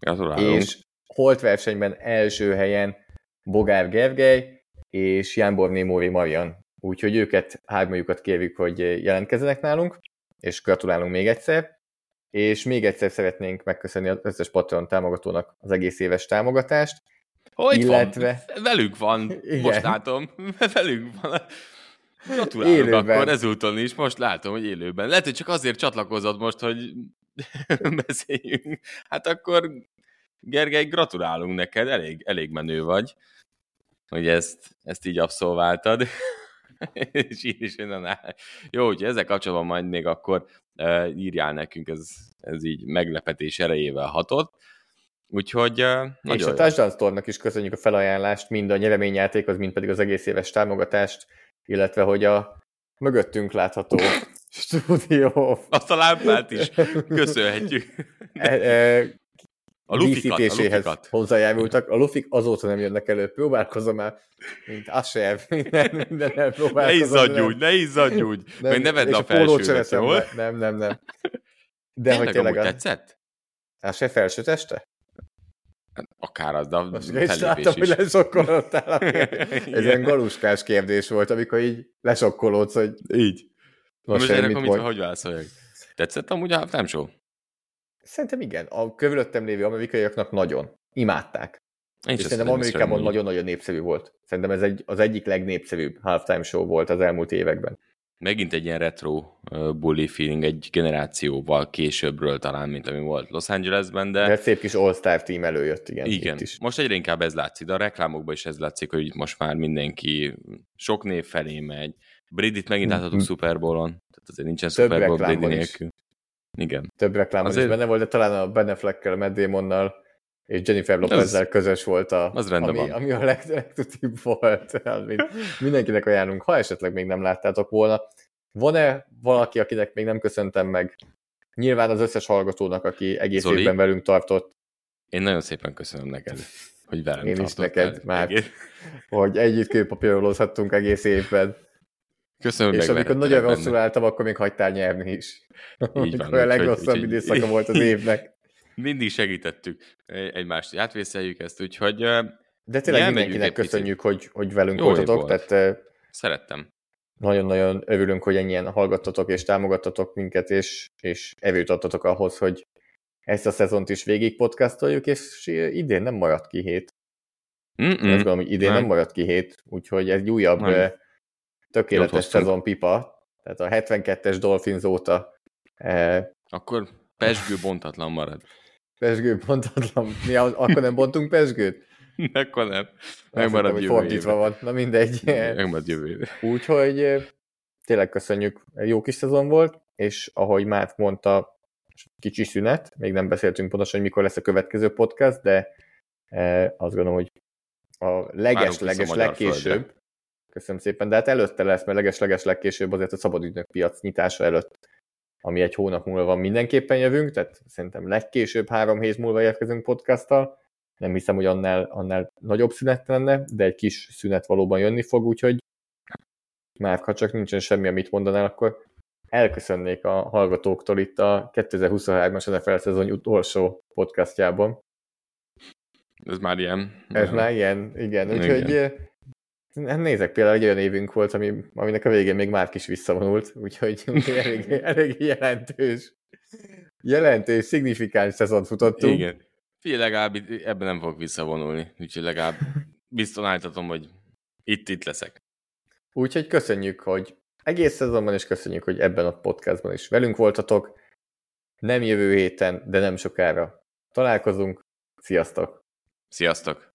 Gratulálunk. És holt versenyben első helyen Bogár Gergely és Jánborné Móri Marian. Úgyhogy őket, hármajukat kérjük, hogy jelentkezzenek nálunk, és gratulálunk még egyszer. És még egyszer szeretnénk megköszönni az összes Patreon támogatónak az egész éves támogatást. Hogy illetve- van? Velünk (laughs) van. Igen. Most látom. (laughs) Velünk van. Gratulálok Élőben. akkor ezúton is. Most látom, hogy élőben. Lehet, hogy csak azért csatlakozott most, hogy (laughs) beszéljünk. Hát akkor Gergely, gratulálunk neked. Elég, elég menő vagy, hogy ezt, ezt így abszolváltad. (laughs) és így is áll. Jó, úgyhogy ezzel kapcsolatban majd még akkor uh, írjál nekünk, ez, ez így meglepetés erejével hatott. Úgyhogy uh, és a. Touchdown Store-nak is köszönjük a felajánlást, mind a nyereményjátékhoz, mind pedig az egész éves támogatást, illetve hogy a mögöttünk látható (laughs) stúdió Azt a lámpát is köszönhetjük. e, e, A lufikat, a hozzájárultak. A lufik azóta nem jönnek elő. Próbálkozom már, mint Asher, (laughs) minden, minden Ne próbálkozom. izzadj úgy, ne izzadj úgy. Meg ne vedd a se jó? be. Nem, nem, nem. De hogy Tényleg tényleg amúgy a, tetszett? Asher felső teste? Akár az, de Most is láttam, hogy is. lesokkolódtál. (laughs) Ez ilyen galuskás kérdés volt, amikor így lesokkolódsz, hogy Így. most, erre mit mond. hogy válaszoljak? Tetszett amúgy a halftime show? Szerintem igen. A körülöttem lévő amerikaiaknak nagyon. Imádták. Én És szerintem Amerikában nagyon-nagyon népszerű volt. Szerintem ez egy, az egyik legnépszerűbb halftime show volt az elmúlt években. Megint egy ilyen retro bully feeling, egy generációval későbbről talán, mint ami volt Los Angelesben, de... De szép kis All-Star team előjött, igen. Igen, Itt is. most egyre inkább ez látszik, de a reklámokban is ez látszik, hogy most már mindenki sok név felé megy, Brady-t megint Hm, láthatunk hm. Super Bowl-on. Tehát azért nincsen Több Super Bowl Brady reklámban is. nélkül. Igen. Több reklámban Azért- is benne volt, de talán a Ben Affleckkel, Matt Damonnal és Jennifer Lopezzel közös volt a, az ami, van. ami a leg, legtutibb volt. Amit mindenkinek ajánlunk, ha esetleg még nem láttátok volna. Van-e valaki, akinek még nem köszöntem meg? Nyilván az összes hallgatónak, aki egész Zoli? évben velünk tartott, Én nagyon szépen köszönöm neked, hogy velem Én is neked, már. Egész- hogy együtt kőpapírolózhattunk egész évben. Köszönöm, és amikor nagyon rosszul álltam, akkor még hagytál nyerni is. Amikor a úgyhogy- legrosszabb úgyhogy- időszaka volt az évnek. Mindig segítettük egymást, hogy átvészeljük ezt, úgyhogy De tényleg mindenkinek köszönjük, hogy, hogy velünk Jó voltatok, volt. tehát eh, szerettem. nagyon-nagyon örülünk, hogy ennyien hallgattatok és támogattatok minket, és, és evőt adtatok ahhoz, hogy ezt a szezont is végig podcastoljuk, és idén nem maradt ki hét. Mm-mm. Azt gondolom, hogy idén nem. Nem. maradt ki hét, úgyhogy ez egy újabb Nem. tökéletes szezon pipa, tehát a 72-es Dolphins óta eh, Akkor pesgő bontatlan marad. Pesgő pontatlan. Mi, akkor nem bontunk pesgőt? (laughs) Akkor nem. Megmarad jövő fordítva évre. van. Na mindegy. Megmarad jövő. (laughs) Úgyhogy eh, tényleg köszönjük, jó kis szezon volt, és ahogy Márk mondta, kicsi szünet, még nem beszéltünk pontosan, hogy mikor lesz a következő podcast, de eh, azt gondolom, hogy a leges-leges legkésőbb, földre. köszönöm szépen, de hát előtte lesz, mert leges-leges legkésőbb azért a szabadügynök piac nyitása előtt, ami egy hónap múlva van, mindenképpen jövünk, tehát szerintem legkésőbb három hét múlva érkezünk podcasttal, nem hiszem, hogy annál, annál nagyobb szünet lenne, de egy kis szünet valóban jönni fog, úgyhogy már ha csak nincsen semmi, amit mondanál, akkor elköszönnék a hallgatóktól itt a 2023-as NFL szezon utolsó podcastjában. Ez már ilyen. Ez már ilyen, igen. Igen. Úgyhogy hát nézek például, egy olyan évünk volt, ami, aminek a végén még Márk is visszavonult, úgyhogy (laughs) elég, elég jelentős, jelentős, szignifikáns szezont futottunk. Igen. Figyelj, legalább ebben nem fogok visszavonulni, úgyhogy legalább biztonítatom, hogy itt-itt leszek. Úgyhogy köszönjük, hogy egész szezonban, és köszönjük, hogy ebben a podcastban is velünk voltatok. Nem jövő héten, de nem sokára találkozunk. Sziasztok! Sziasztok!